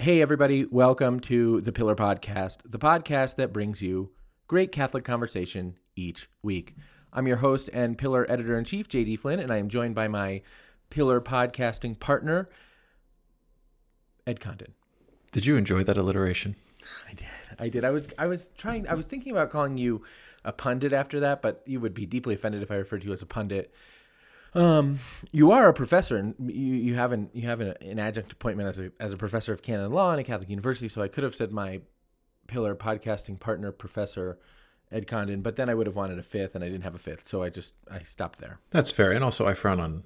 Hey, everybody, welcome to the Pillar Podcast, the podcast that brings you great Catholic conversation each week. I'm your host and Pillar editor in chief, JD Flynn, and I am joined by my Pillar podcasting partner, Ed Condon. Did you enjoy that alliteration? I did. I did. I was I was trying I was thinking about calling you a pundit after that, but you would be deeply offended if I referred to you as a pundit. Um, you are a professor, and you, you have an you have an, an adjunct appointment as a as a professor of canon law in a Catholic university. So I could have said my pillar podcasting partner, Professor Ed Condon, but then I would have wanted a fifth, and I didn't have a fifth, so I just I stopped there. That's fair, and also I frown on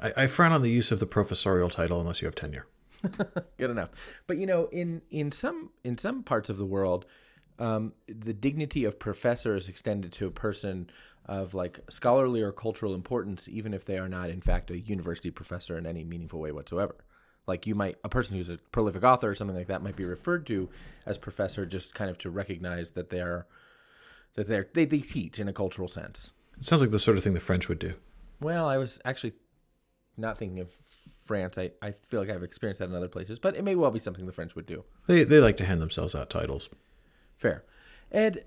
I, I frown on the use of the professorial title unless you have tenure. Good enough. But you know, in in some in some parts of the world, um, the dignity of professor is extended to a person of like scholarly or cultural importance, even if they are not in fact a university professor in any meaningful way whatsoever. Like you might a person who's a prolific author or something like that might be referred to as professor, just kind of to recognize that they are that they're they, they teach in a cultural sense. It sounds like the sort of thing the French would do. Well, I was actually not thinking of France. I, I feel like I've experienced that in other places, but it may well be something the French would do. They they like to hand themselves out titles. Fair. Ed,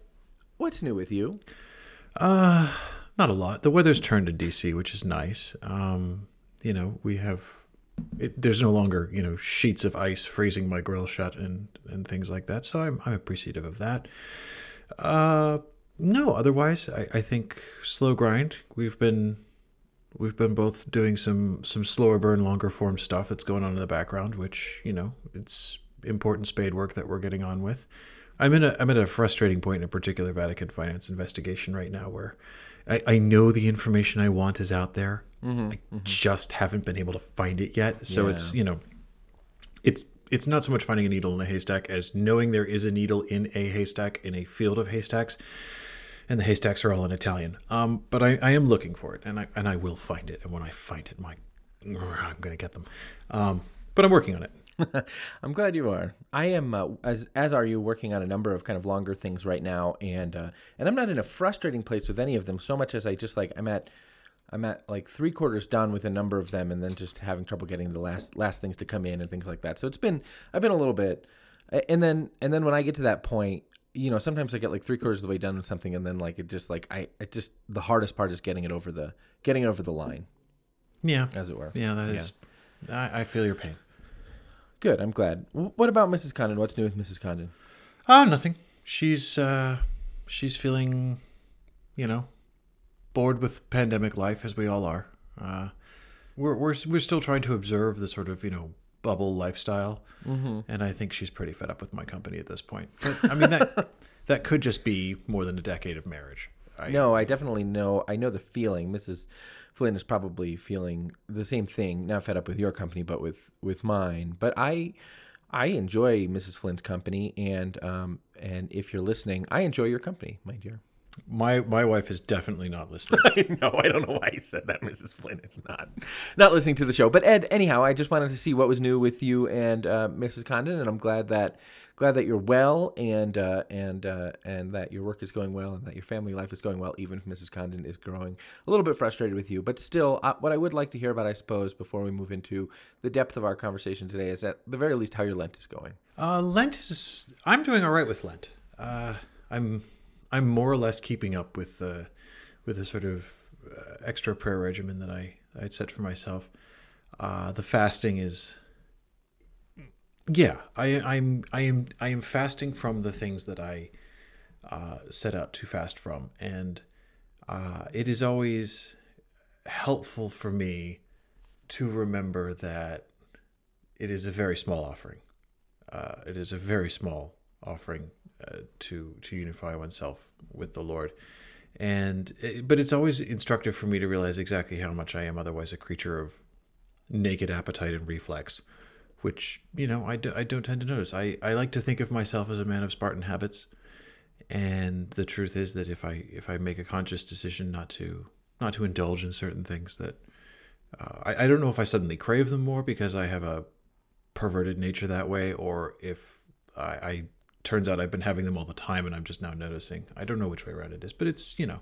what's new with you? Uh, not a lot. The weather's turned to DC, which is nice. Um, you know, we have it, there's no longer you know sheets of ice freezing my grill shut and and things like that. So I'm I'm appreciative of that. Uh, no, otherwise I I think slow grind. We've been we've been both doing some some slower burn, longer form stuff that's going on in the background, which you know it's important spade work that we're getting on with. I'm in a I'm at a frustrating point in a particular Vatican finance investigation right now where I, I know the information I want is out there. Mm-hmm, I just haven't been able to find it yet. So it's you know it's it's not so much finding a needle in a haystack as knowing there is a needle in a haystack in a field of haystacks and the haystacks are all in Italian. Um, but I, I am looking for it, and I and I will find it. And when I find it, my I'm going to get them. Um, but I'm working on it. I'm glad you are. I am uh, as as are you working on a number of kind of longer things right now, and uh, and I'm not in a frustrating place with any of them so much as I just like I'm at I'm at like three quarters done with a number of them, and then just having trouble getting the last last things to come in and things like that. So it's been I've been a little bit, and then and then when I get to that point, you know, sometimes I get like three quarters of the way done with something, and then like it just like I it just the hardest part is getting it over the getting it over the line, Yeah, as it were. yeah, that is. I, I feel your pain. Good. I'm glad. What about Mrs. Condon? What's new with Mrs. Condon? Oh, nothing. She's uh, she's feeling, you know, bored with pandemic life as we all are. Uh, we're we're we're still trying to observe the sort of you know bubble lifestyle, Mm-hmm. and I think she's pretty fed up with my company at this point. But I mean that that could just be more than a decade of marriage. I, No, I definitely know. I know the feeling. Mrs. Flynn is probably feeling the same thing. Not fed up with your company, but with with mine. But I, I enjoy Mrs. Flynn's company, and um, and if you're listening, I enjoy your company, my dear. My my wife is definitely not listening. no. I don't know why I said that, Mrs. Flynn. It's not not listening to the show. But Ed, anyhow, I just wanted to see what was new with you and uh, Mrs. Condon, and I'm glad that glad that you're well and uh, and uh, and that your work is going well and that your family life is going well, even if Mrs. Condon is growing a little bit frustrated with you. But still, uh, what I would like to hear about, I suppose, before we move into the depth of our conversation today, is at the very least how your Lent is going. Uh, Lent is. I'm doing all right with Lent. Uh, I'm I'm more or less keeping up with the with the sort of uh, extra prayer regimen that I I'd set for myself. Uh, the fasting is. Yeah, I I'm I am I am fasting from the things that I uh, set out to fast from, and uh, it is always helpful for me to remember that it is a very small offering. Uh, it is a very small offering uh, to to unify oneself with the Lord, and it, but it's always instructive for me to realize exactly how much I am otherwise a creature of naked appetite and reflex, which you know I, do, I don't tend to notice. I, I like to think of myself as a man of Spartan habits, and the truth is that if I if I make a conscious decision not to not to indulge in certain things that uh, I, I don't know if I suddenly crave them more because I have a perverted nature that way, or if I, I turns out I've been having them all the time and I'm just now noticing. I don't know which way around it is, but it's you know,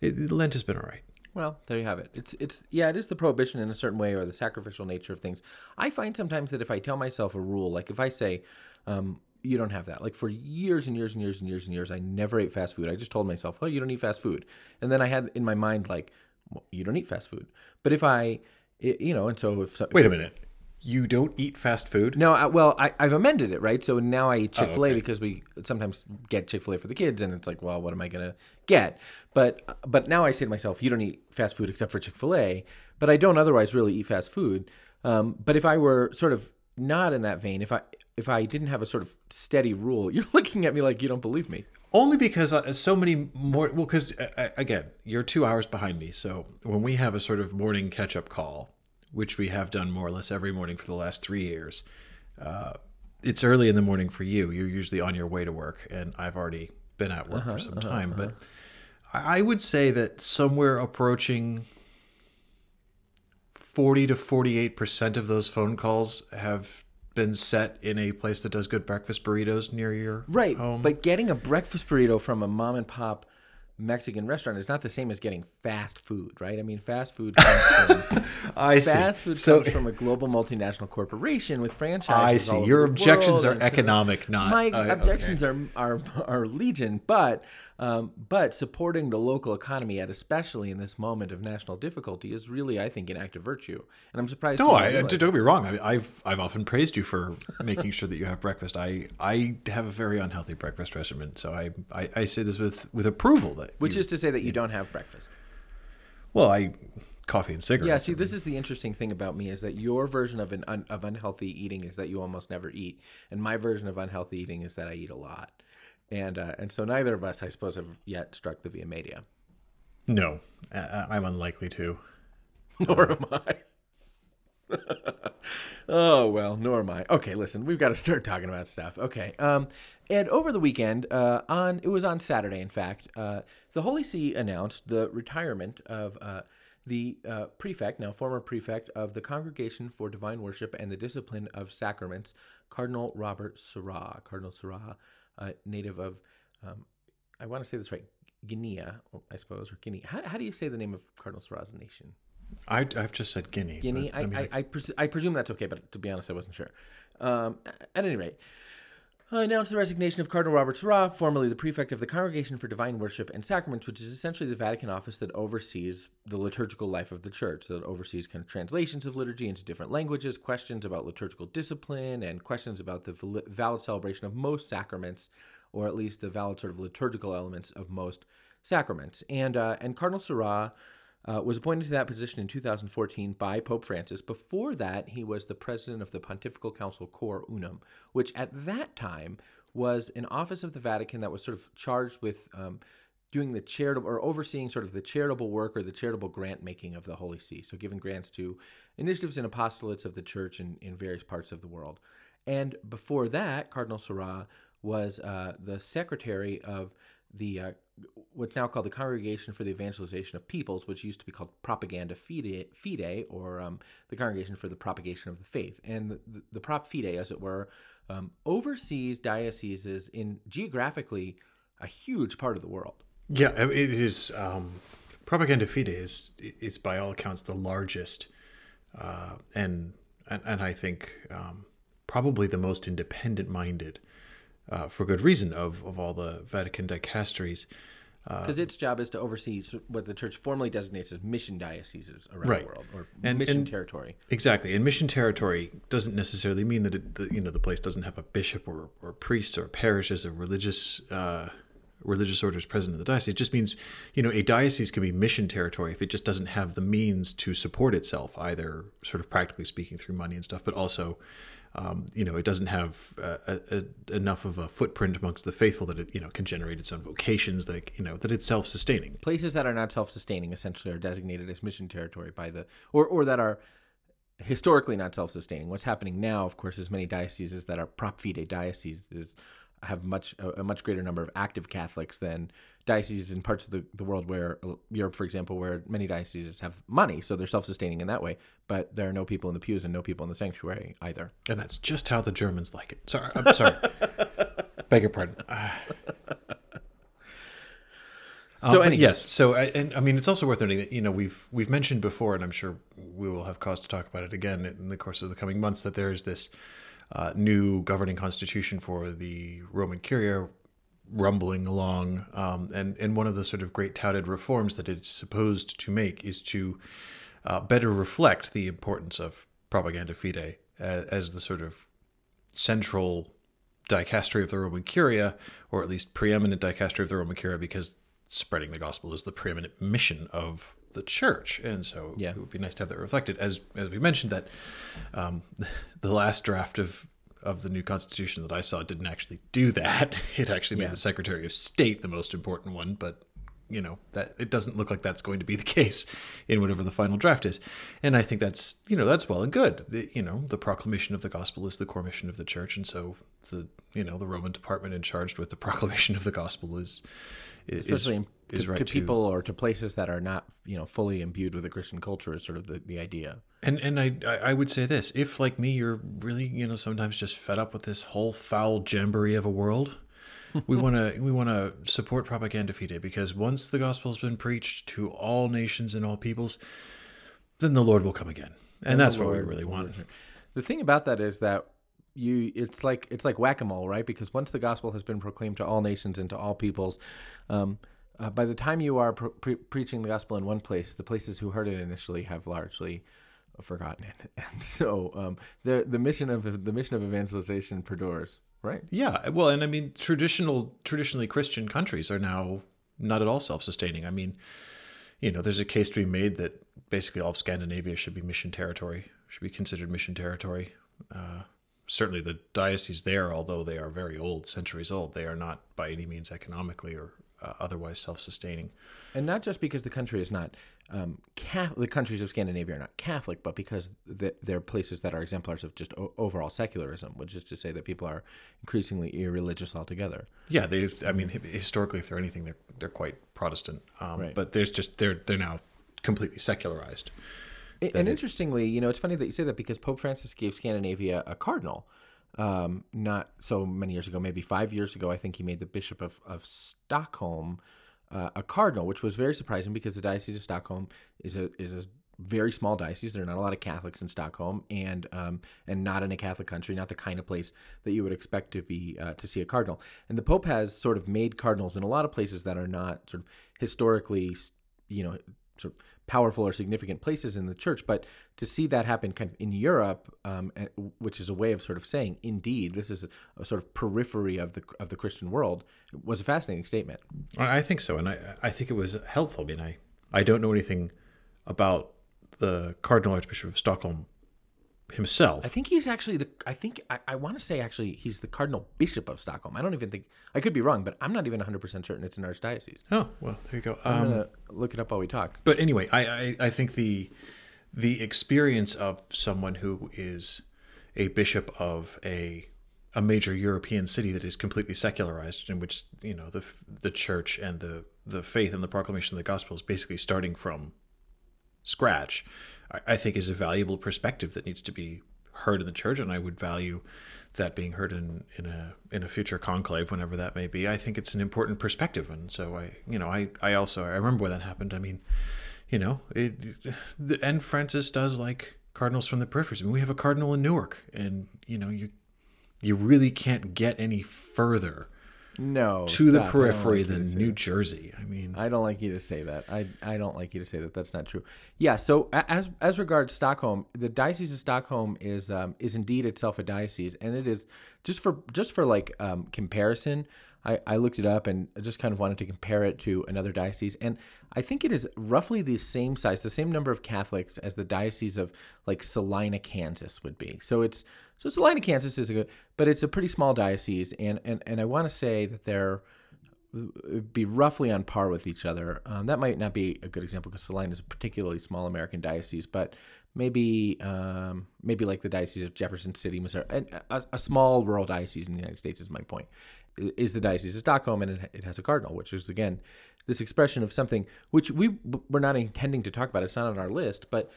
it, Lent has been all right. Well, there you have it. It's it's yeah, it is the prohibition in a certain way or the sacrificial nature of things. I find sometimes that if I tell myself a rule, like if I say, um, you don't have that. Like for years and years and years and years and years, I never ate fast food. I just told myself, oh, you don't eat fast food, and then I had in my mind like, well, you don't eat fast food. But if I, it, you know, and so if wait a minute, you don't eat fast food? No, I, well, I, I've amended it, right? So now I eat Chick Fil A okay. because we sometimes get Chick Fil A for the kids, and it's like, well, what am I gonna get? But but now I say to myself, you don't eat fast food except for Chick Fil A, but I don't otherwise really eat fast food. Um, but if I were sort of not in that vein, if I if I didn't have a sort of steady rule, you're looking at me like you don't believe me. Only because uh, so many more. Well, because uh, again, you're two hours behind me. So when we have a sort of morning catch up call, which we have done more or less every morning for the last three years, uh, it's early in the morning for you. You're usually on your way to work, and I've already been at work for uh-huh, some uh-huh, time. But uh-huh. I would say that somewhere approaching 40 to 48 percent of those phone calls have been set in a place that does good breakfast burritos near your Right. home. But getting a breakfast burrito from a mom and pop Mexican restaurant is not the same as getting fast food, right? I mean, fast food comes from I see. fast food so comes from a global multinational corporation with franchises. I see. Your objections are economic, not My uh, objections okay. are, are are legion, but um, but supporting the local economy at especially in this moment of national difficulty is really, I think, an act of virtue. And I'm surprised. No, you don't I, don't get me wrong. I, I've I've often praised you for making sure that you have breakfast. I I have a very unhealthy breakfast regimen, so I I, I say this with with approval. That Which you- is to say that you don't have breakfast. well, I coffee and cigarettes. Yeah, see, this is the interesting thing about me is that your version of an un, of unhealthy eating is that you almost never eat, and my version of unhealthy eating is that I eat a lot, and uh, and so neither of us, I suppose, have yet struck the via media. no, I, I'm unlikely to. Nor am I. oh well, nor am I. Okay, listen, we've got to start talking about stuff. Okay, um, and over the weekend, uh, on it was on Saturday, in fact, uh, the Holy See announced the retirement of uh, the uh, prefect, now former prefect of the Congregation for Divine Worship and the Discipline of Sacraments, Cardinal Robert Sarah. Cardinal Sarah, uh, native of, um, I want to say this right, Guinea, I suppose, or Guinea. How, how do you say the name of Cardinal Sarah's nation? I, I've just said guinea. but, Guinea. I, mean, I, I, pres- I presume that's okay, but to be honest, I wasn't sure. Um, at any rate, I announced the resignation of Cardinal Robert Sarah, formerly the prefect of the Congregation for Divine Worship and Sacraments, which is essentially the Vatican office that oversees the liturgical life of the church. It oversees kind of translations of liturgy into different languages, questions about liturgical discipline, and questions about the valid celebration of most sacraments, or at least the valid sort of liturgical elements of most sacraments. And uh, and Cardinal Sarah uh, was appointed to that position in 2014 by Pope Francis. Before that, he was the president of the Pontifical Council Cor Unum, which at that time was an office of the Vatican that was sort of charged with um, doing the charitable or overseeing sort of the charitable work or the charitable grant making of the Holy See. So giving grants to initiatives and apostolates of the church in, in various parts of the world. And before that, Cardinal Sarah was uh, the secretary of the uh, what's now called the Congregation for the Evangelization of Peoples, which used to be called Propaganda Fide, Fide or um, the Congregation for the Propagation of the Faith. And the, the, Prop Fide, as it were, um, oversees dioceses in geographically a huge part of the world. Yeah, it is. Um, Propaganda Fide is is by all accounts the largest, uh, and, and and I think um, probably the most independent minded, uh, for good reason of of all the Vatican dicasteries. Because its job is to oversee what the church formally designates as mission dioceses around Right. the world, or And- mission and- territory. Exactly, and mission territory doesn't necessarily mean that it, the, you know the place doesn't have a bishop or or priests or parishes or religious. Uh, religious orders present in the diocese it just means you know a diocese can be mission territory if it just doesn't have the means to support itself either sort of practically speaking through money and stuff but also um, you know it doesn't have uh, a, a, enough of a footprint amongst the faithful that it you know can generate its own vocations that you know that it's self-sustaining. Places that are not self-sustaining essentially are designated as mission territory by the or or that are historically not self-sustaining. What's happening now of course is many dioceses that are prop fide dioceses have much a, much greater number of active catholics than dioceses in parts of the, the world where uh, europe for example where many dioceses have money so they're self-sustaining in that way but there are no people in the pews and no people in the sanctuary either and that's just how the germans like it sorry i'm sorry beg your pardon Ah. Um, So but anyhow. yes, so I, and I mean it's also worth noting that you know we've we've mentioned before, and I'm sure we will have cause to talk about it again in the course of the coming months that there is this uh, new governing constitution for the Roman Curia rumbling along, um, and and one of the sort of great touted reforms that it's supposed to make is to uh, better reflect the importance of propaganda fide as, as the sort of central dicastery of the Roman Curia, or at least preeminent dicastery of the Roman Curia, because spreading the gospel is the preeminent mission of the church, and so Yeah. it would be nice to have that reflected. As as we mentioned, that um, the last draft of of the new constitution that I saw didn't actually do that. It actually made Yeah. the Secretary of State the most important one, but you know that it doesn't look like that's going to be the case in whatever the final draft is and i think that's you know that's well and good The- you know the proclamation of the gospel is the core mission of the church and so the you know the roman department in charged with the proclamation of the gospel is is especially is to, right to to people or to places that are not you know fully imbued with the Christian culture is sort of the, the idea. And and I I would say this: if like me, you're really you know sometimes just fed up with this whole foul jamboree of a world, we want to we want to support propaganda fide because once the gospel has been preached to all nations and all peoples, then the Lord will come again, and, that's what we really want. The thing about that is that you it's like it's like whack-a-mole, right? Because once the gospel has been proclaimed to all nations and to all peoples, um, uh, by the time you are pre- pre- preaching the gospel in one place, the places who heard it initially have largely forgotten it, and so um, the the mission of the mission of evangelization perdures, right? Yeah, well, and I mean traditional traditionally Christian countries are now not at all self-sustaining. I mean, you know, there's a case to be made that basically all of Scandinavia should be mission territory, should be considered mission territory. Uh, certainly, the dioceses there, although they are very old, centuries old, they are not by any means economically or uh, otherwise self-sustaining. and not just because the country is not um, Catholic, the countries of Scandinavia are not Catholic, but because th- they're places that are exemplars of just o- overall secularism, which is to say that people are increasingly irreligious altogether. Yeah, they. I mean, historically, if they're anything, they're they're quite Protestant. Um, Right. But there's just they're they're now completely secularized. A- And interestingly, you know, it's funny that you say that because Pope Francis gave Scandinavia a cardinal um, not so many years ago, maybe five years ago. I think he made the Bishop of, of Stockholm uh, a cardinal, which was very surprising because the Diocese of Stockholm is a is a very small diocese. There are not a lot of Catholics in Stockholm, and um, and not in a Catholic country, not the kind of place that you would expect to be uh, to see a cardinal. And the Pope has sort of made cardinals in a lot of places that are not sort of historically, you know, sort of powerful or significant places in the church. But to see that happen kind of in Europe, um, eh, which is a way of sort of saying, indeed, this is a, sort of periphery of the of the Christian world, was a fascinating statement. I think so, and I I think it was helpful. I mean, I I don't know anything about the Cardinal Archbishop of Stockholm himself. I think he's actually the. I think I, I want to say actually he's the Cardinal Bishop of Stockholm. I don't even think I could be wrong, but I'm not even 100 percent certain it's an archdiocese. oh well, there you go. I'm Um, gonna look it up while we talk. but anyway, I, I I think the the experience of someone who is a bishop of a a major European city that is completely secularized, in which you know the the church and the the faith and the proclamation of the gospel is basically starting from scratch, I, think is a valuable perspective that needs to be heard in the church, and I would value that being heard in, in a in a future conclave, whenever that may be. I think it's an important perspective, and so I you know I I also I remember when that happened. I mean, you know, it and Francis does like cardinals from the peripheries. I mean, we have a cardinal in Newark, and you know you you really can't get any further No, to the stop. Don't periphery like than New that. Jersey. I mean, I don't like you to say that. I, I don't like you to say that. That's not true. Yeah. So as as regards Stockholm, the diocese of Stockholm is um, is indeed itself a diocese, and it is just for just for like um, comparison. I, I looked it up and I just kind of wanted to compare it to another diocese, and I think it is roughly the same size, the same number of Catholics as the diocese of like Salina, Kansas would be. So it's so Salina, Kansas is a good, but it's a pretty small diocese, and and and I want to say that they're be roughly on par with each other. Um, that might not be a good example because Salina is a particularly small American diocese, but maybe um, maybe like the diocese of Jefferson City, Missouri, a, a small rural diocese in the United States is my point. Is the diocese of Stockholm, and it, it has a cardinal, which is again this expression of something which we we're not intending to talk about. It's not on our list, but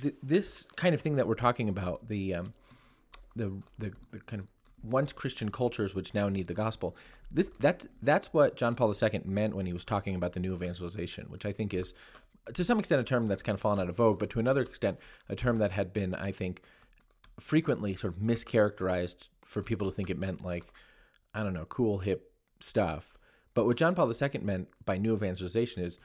th- this kind of thing that we're talking about the um, the, the the kind of once Christian cultures which now need the gospel. This that's that's what John Paul II meant when he was talking about the new evangelization, which I think is to some extent a term that's kind of fallen out of vogue, but to another extent a term that had been, I think, frequently sort of mischaracterized for people to think it meant like, I don't know, cool hip stuff. But what John Paul II meant by new evangelization is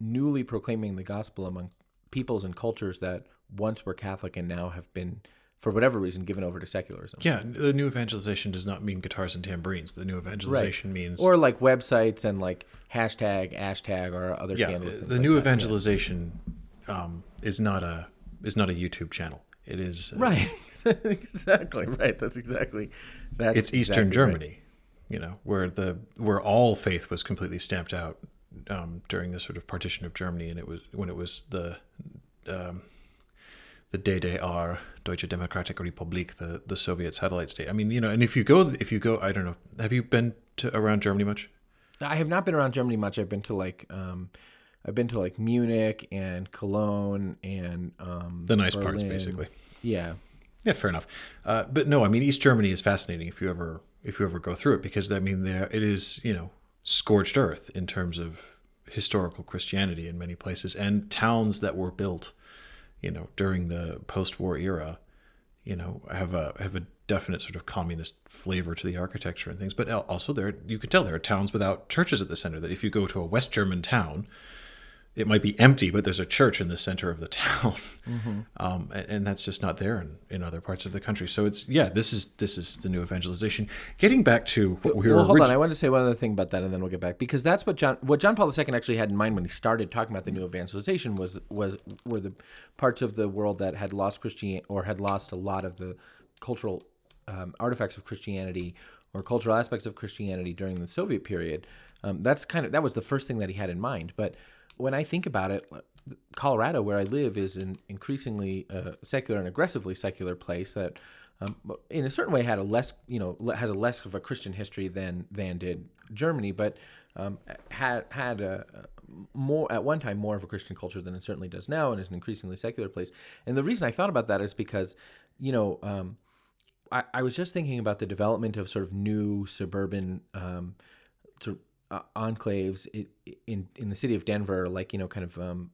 newly proclaiming the gospel among peoples and cultures that once were Catholic and now have been, for whatever reason, given over to secularism. Yeah, the new evangelization does not mean guitars and tambourines. The new evangelization means Or like websites and like hashtag, hashtag, or other yeah. scandalous things. The like new that. evangelization um, is not a is not a YouTube channel. It is uh, Right. exactly. Right. That's exactly. That's it's Eastern exactly right. Germany, you know, where the where all faith was completely stamped out um, during the sort of partition of Germany, and it was when it was the um, the DDR, Deutsche Demokratische Republik, the the Soviet satellite state. I mean, you know, and if you go, if you go, I don't know, have you been to around Germany much? I have not been around Germany much. I've been to like um, I've been to like Munich and Cologne and um, The nice parts, basically. Yeah. Yeah, fair enough. Uh, but no, I mean East Germany is fascinating if you ever if you ever go through it because I mean there it is you know scorched earth in terms of historical Christianity in many places and towns that were built you know during the post-war era you know have a have a definite sort of communist flavor to the architecture and things but also there you can tell there are towns without churches at the center that if you go to a West German town it might be empty, but there's a church in the center of the town, um, and, and that's just not there in, in other parts of the country. So it's yeah, this is this is the new evangelization. Getting back to what we were Well, hold orig- on. I want to say one other thing about that, and then we'll get back because that's what John what John Paul II actually had in mind when he started talking about the new evangelization was was were the parts of the world that had lost Christianity or had lost a lot of the cultural um, artifacts of Christianity or cultural aspects of Christianity during the Soviet period. Um, that's kind of that was the first thing that he had in mind. But when I think about it, Colorado, where I live, is an increasingly uh, secular and aggressively secular place that, um, in a certain way, had a less, you know, has a less of a Christian history than than did Germany, but um, had had a, more at one time more of a Christian culture than it certainly does now, and is an increasingly secular place. And the reason I thought about that is because, you know. Um, I, I was just thinking about the development of sort of new suburban um, sort of uh, enclaves in in the city of Denver, like you know, kind of um,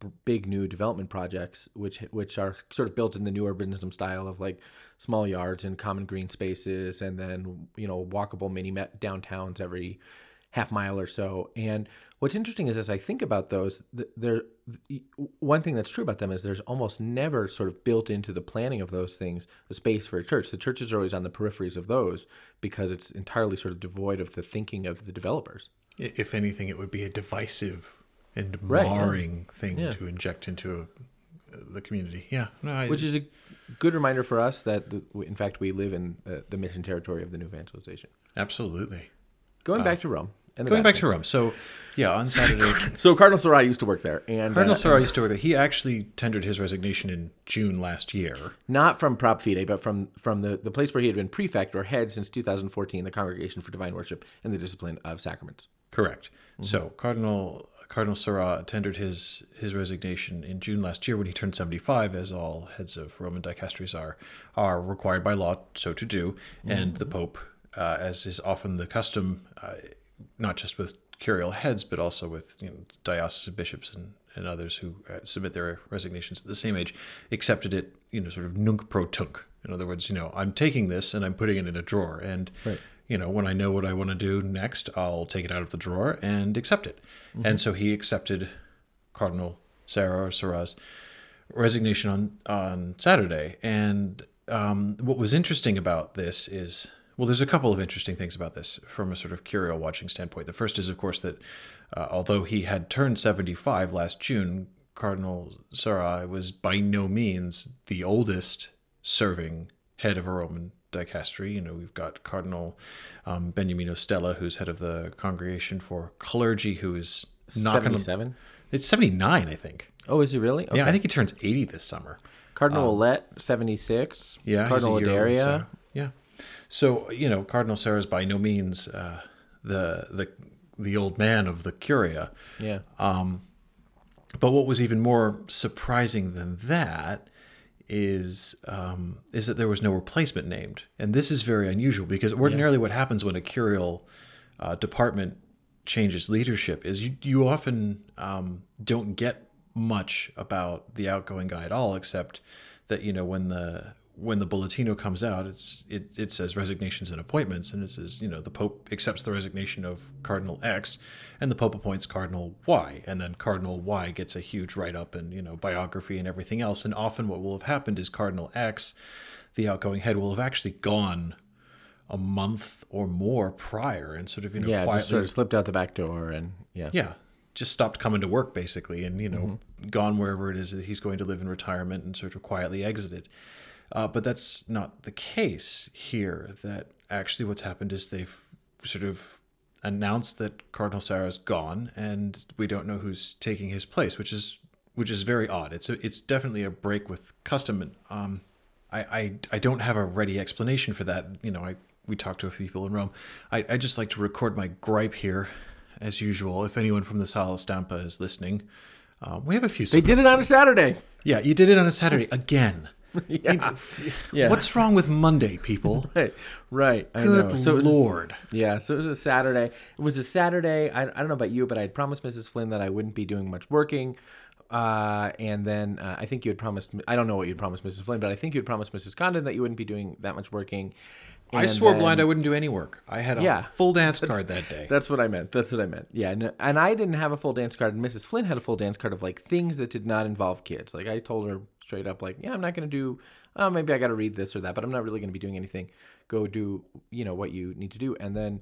b- big new development projects, which which are sort of built in the new urbanism style of like small yards and common green spaces, and then you know, walkable mini downtowns every half mile or so. And what's interesting is as I think about those, th- there one thing that's true about them is there's almost never sort of built into the planning of those things a space for a church. The churches are always on the peripheries of those because it's entirely sort of devoid of the thinking of the developers. if anything, it would be a divisive and Right, marring thing Yeah. to inject into a, the community. Yeah, no, I, Which is a good reminder for us that, the, in fact, we live in uh, the mission territory of the new evangelization. absolutely. Uh, going back to Rome. And Going back to Rome. So, yeah, on Saturday, So Cardinal Sarah used to work there, and Cardinal uh, Sarah used to work there. He actually tendered his resignation in June last year. not from Prop Fide, but from from the, the place where he had been prefect or head since 2014, the Congregation for Divine Worship and the Discipline of Sacraments. Correct. Mm-hmm. So Cardinal Cardinal Sarah tendered his his resignation in June last year when he turned 75, as all heads of Roman dicasteries are are required by law so to do, and mm-hmm. the Pope, uh, as is often the custom, uh, not just with curial heads but also with you know, diocesan bishops and, and others who uh, submit their resignations at the same age, accepted it, you know, sort of nunc pro tunc. In other words, you know, I'm taking this and I'm putting it in a drawer, and Right. you know, when I know what I want to do next, I'll take it out of the drawer and accept it. And so he accepted Cardinal Sarah or Sarah's resignation on on Saturday. And um, what was interesting about this is, well, there's a couple of interesting things about this from a sort of curial watching standpoint. The first is, of course, that uh, although he had turned 75 last June, Cardinal Sarah was by no means the oldest serving head of a Roman dicastery. You know, we've got Cardinal um, Beniamino Stella, who's head of the Congregation for Clergy, who is not going to. 77. It's 79, I think. Oh, is he really? Okay. Yeah, I think he turns 80 this summer. Cardinal Ouellet, 76. Yeah, Cardinal Ladaria. so-. So you know, Cardinal Sarah is by no means uh, the the the old man of the Curia. Yeah. Um, But what was even more surprising than that is um, is that there was no replacement named, and this is very unusual because ordinarily what happens when a curial uh, department changes leadership is you you often um, don't get much about the outgoing guy at all, except that you know when the when the bollettino comes out, it's it, it says resignations and appointments, and it says you know the Pope accepts the resignation of Cardinal X, and the Pope appoints Cardinal Y, and then Cardinal Y gets a huge write up and you know biography and everything else. And often what will have happened is Cardinal X, the outgoing head, will have actually gone a month or more prior, and sort of you know Yeah, quietly just sort of slipped out the back door, and yeah, yeah just stopped coming to work basically and you know Mm-hmm. gone wherever it is that he's going to live in retirement and sort of quietly exited uh, but that's not the case here that actually what's happened is they've sort of announced that cardinal sarah's gone and we don't know who's taking his place which is which is very odd. It's a, it's definitely a break with custom and um I, I i don't have a ready explanation for that. You know i we talked to a few people in rome. I i just like to record my gripe here as usual. If anyone from the sala stampa is listening uh, we have a few they did it on a Saturday. yeah you did it on a saturday. Again Yeah, yeah. what's wrong with monday people right, right. I good know. So lord yeah, so it was a Saturday. It was a Saturday. I, I don't know about you, but I had promised Mrs. Flynn that I wouldn't be doing much working. Uh, and then uh, I think you had promised. I don't know what you'd promised Mrs. Flynn, but I think you had promised Mrs. Condon that you wouldn't be doing that much working. i swore then- blind i wouldn't do any work i had a Yeah. full dance card that day That's what I meant. That's what I meant. Yeah, and, and I didn't have a full dance card, and Mrs. Flynn had a full dance card of like things that did not involve kids. Like I told her straight up, like, yeah, I'm not going to do. Oh, maybe I got to read this or that, but I'm not really going to be doing anything. Go do you know what you need to do, and then.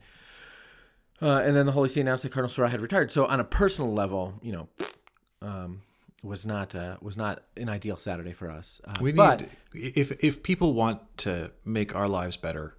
Uh, and then the Holy See announced that Cardinal Sarah had retired. So on a personal level, you know, um, was not uh, was not an ideal Saturday for us. Uh, We but need if if people want to make our lives better,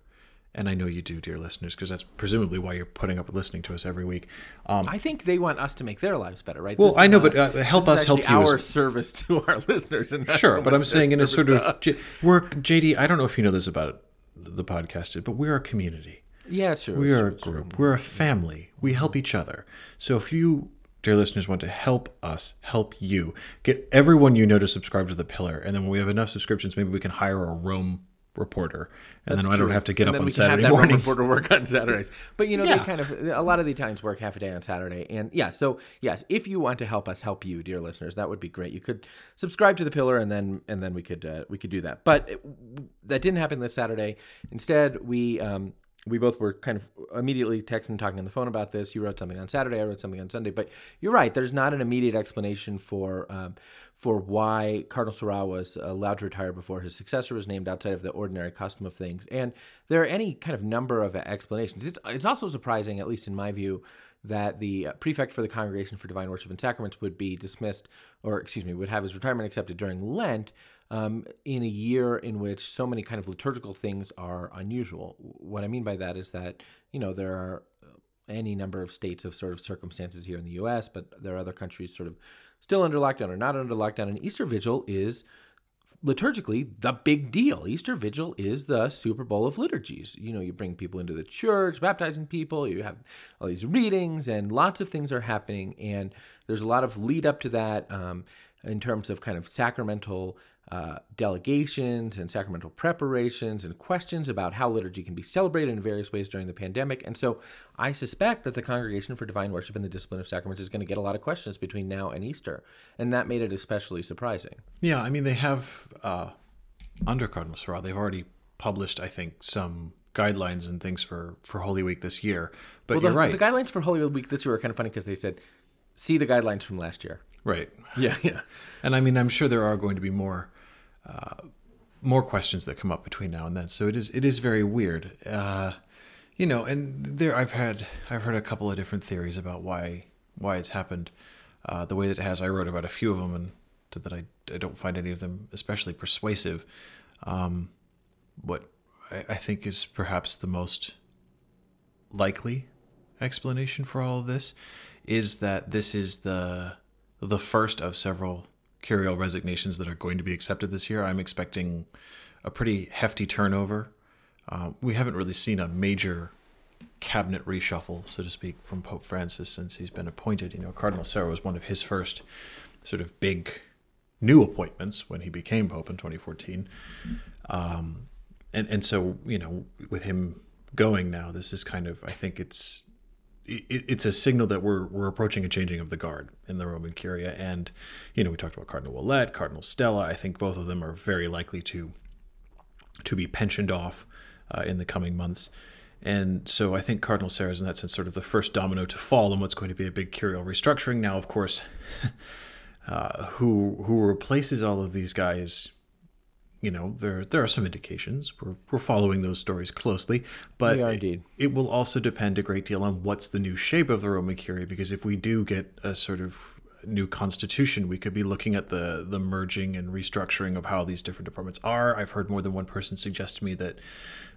and I know you do, dear listeners, because that's presumably why you're putting up with listening to us every week. Um, I think they want us to make their lives better, right? Well, This I know, not- but, uh, help us help you as- Our service to our listeners, and sure, so but I'm saying in a sort of J- we're JD. I don't know if you know this about the podcast, but we're a community. Yeah, true. We it's are a group. We're a family. We help each other. So if you, dear listeners, want to help us help you, get everyone you know to subscribe to the Pillar, and then when we have enough subscriptions, maybe we can hire a Rome reporter, and then I don't True. have to get And up on we can have Saturday Roman mornings. reporter work on Saturdays. But you know, Yeah. they kind of a lot of the times work half a day on Saturday. And yeah, so yes, if you want to help us help you, dear listeners, that would be great. You could subscribe to the Pillar, and then and then we could uh, we could do that. But it, that didn't happen this Saturday. Instead, we. Um, we both were kind of immediately texting, and talking on the phone about this. You wrote something on Saturday, I wrote something on Sunday. But you're right. There's not an immediate explanation for um, for why Cardinal Sarah was allowed to retire before his successor was named outside of the ordinary custom of things. And there are any kind of number of explanations. It's it's also surprising, at least in my view, that the prefect for the Congregation for Divine Worship and Sacraments would be dismissed, or excuse me, would have his retirement accepted during Lent um, in a year in which so many kind of liturgical things are unusual. What I mean by that is that, you know, there are uh, any number of states of sort of circumstances here in the US, but there are other countries sort of still under lockdown or not under lockdown. And Easter Vigil is liturgically the big deal. Easter Vigil is the Super Bowl of liturgies. You know, you bring people into the church, baptizing people, you have all these readings, and lots of things are happening. And there's a lot of lead up to that um, in terms of kind of sacramental uh, delegations and sacramental preparations and questions about how liturgy can be celebrated in various ways during the pandemic. And so I suspect that the Congregation for Divine Worship and the Discipline of Sacraments is going to get a lot of questions between now and Easter. And that made it especially surprising. Yeah, I mean they have uh, under Cardinal Sarah, they've already published, I think, some guidelines and things for for Holy Week this year. But Well, you're the, right, the guidelines for Holy Week this year are kind of funny because they said, see the guidelines from last year. right? Yeah, yeah. And I mean, I'm sure there are going to be more uh, more questions that come up between now and then. So it is it is very weird, uh, you know. And there, I've had I've heard a couple of different theories about why why it's happened uh, the way that it has. I wrote about a few of them, and that I I don't find any of them especially persuasive. Um, what I, I think is perhaps the most likely explanation for all of this is that this is the the first of several curial resignations that are going to be accepted this year. I'm expecting a pretty hefty turnover. Uh, we haven't really seen a major cabinet reshuffle, so to speak, from Pope Francis since he's been appointed. You know, Cardinal Sarah was one of his first sort of big new appointments when he became pope in 2014. Um, and and so you know, with him going now, this is kind of I think it's it, it's a signal that we're we're approaching a changing of the guard in the Roman Curia, and you know we talked about Cardinal Ouellet, Cardinal Stella. I think both of them are very likely to to be pensioned off uh, in the coming months. And so I think Cardinal Sarah is in that sense sort of the first domino to fall in what's going to be a big curial restructuring. Now, of course, uh, who who replaces all of these guys you know there there are some indications. We're, we're following those stories closely but. It, it will also depend a great deal on what's the new shape of the roman curia because if we do get a sort of new constitution we could be looking at the the merging and restructuring of how these different departments are. I've heard more than one person suggest to me that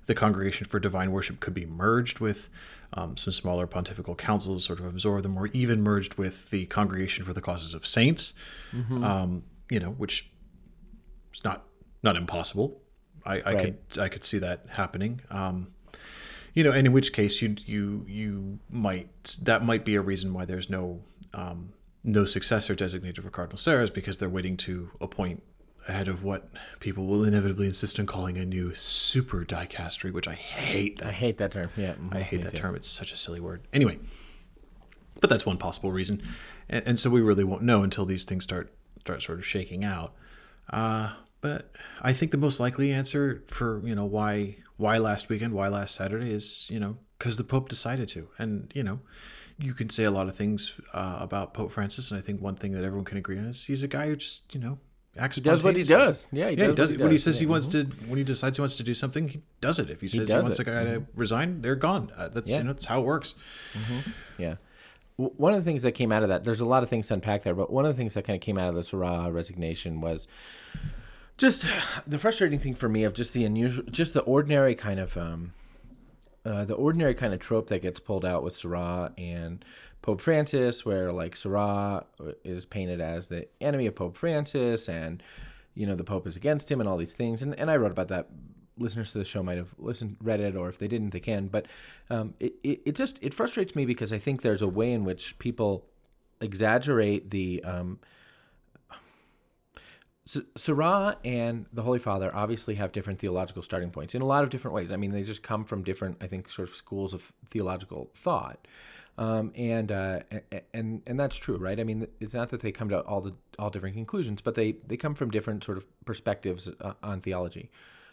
the congregation for divine worship could be merged with um, some smaller pontifical councils sort of absorb them or even merged with the congregation for the causes of saints. Um, you know which is not not impossible. I, I Right. could I could see that happening. Um, you know, and in which case you you you might that might be a reason why there's no um, no successor designated for Cardinal Sarahs because they're waiting to appoint ahead of what people will inevitably insist on calling a new super dicastery, which I hate. That. I hate that term. Yeah, I hate that term. It's such a silly word. Anyway, but that's one possible reason, and, and so we really won't know until these things start start sort of shaking out. Uh, but I think the most likely answer for you know why why last weekend, why last Saturday is you know because the Pope decided to, and you know you can say a lot of things uh, about Pope Francis, and I think one thing that everyone can agree on is he's a guy who just you know acts. He does what he does. Yeah, he yeah, does he does. what he When he does. says he Yeah. wants to, when he decides he wants to do something, he does it. If he says he, does wants it. a guy to resign, they're gone. Uh, that's Yeah. you know that's how it works. Yeah. W- One of the things that came out of that, there's a lot of things to unpack there, but one of the things that kind of came out of the Sarah resignation was just the frustrating thing for me of just the unusual, just the ordinary kind of, um, uh, the ordinary kind of trope that gets pulled out with Sarah and Pope Francis, where like Sarah is painted as the enemy of Pope Francis and, you know, the Pope is against him and all these things. And, and I wrote about that listeners to the show might have listened, read it, or if they didn't, they can. But um, it, it, it just it frustrates me because I think there's a way in which people exaggerate the. Um, S- and the Holy Father obviously have different theological starting points in a lot of different ways. I mean, they just come from different, I think, sort of schools of theological thought. Um, and uh, and and that's true, right? I mean, it's not that they come to all the all different conclusions, but they they come from different sort of perspectives uh, on theology.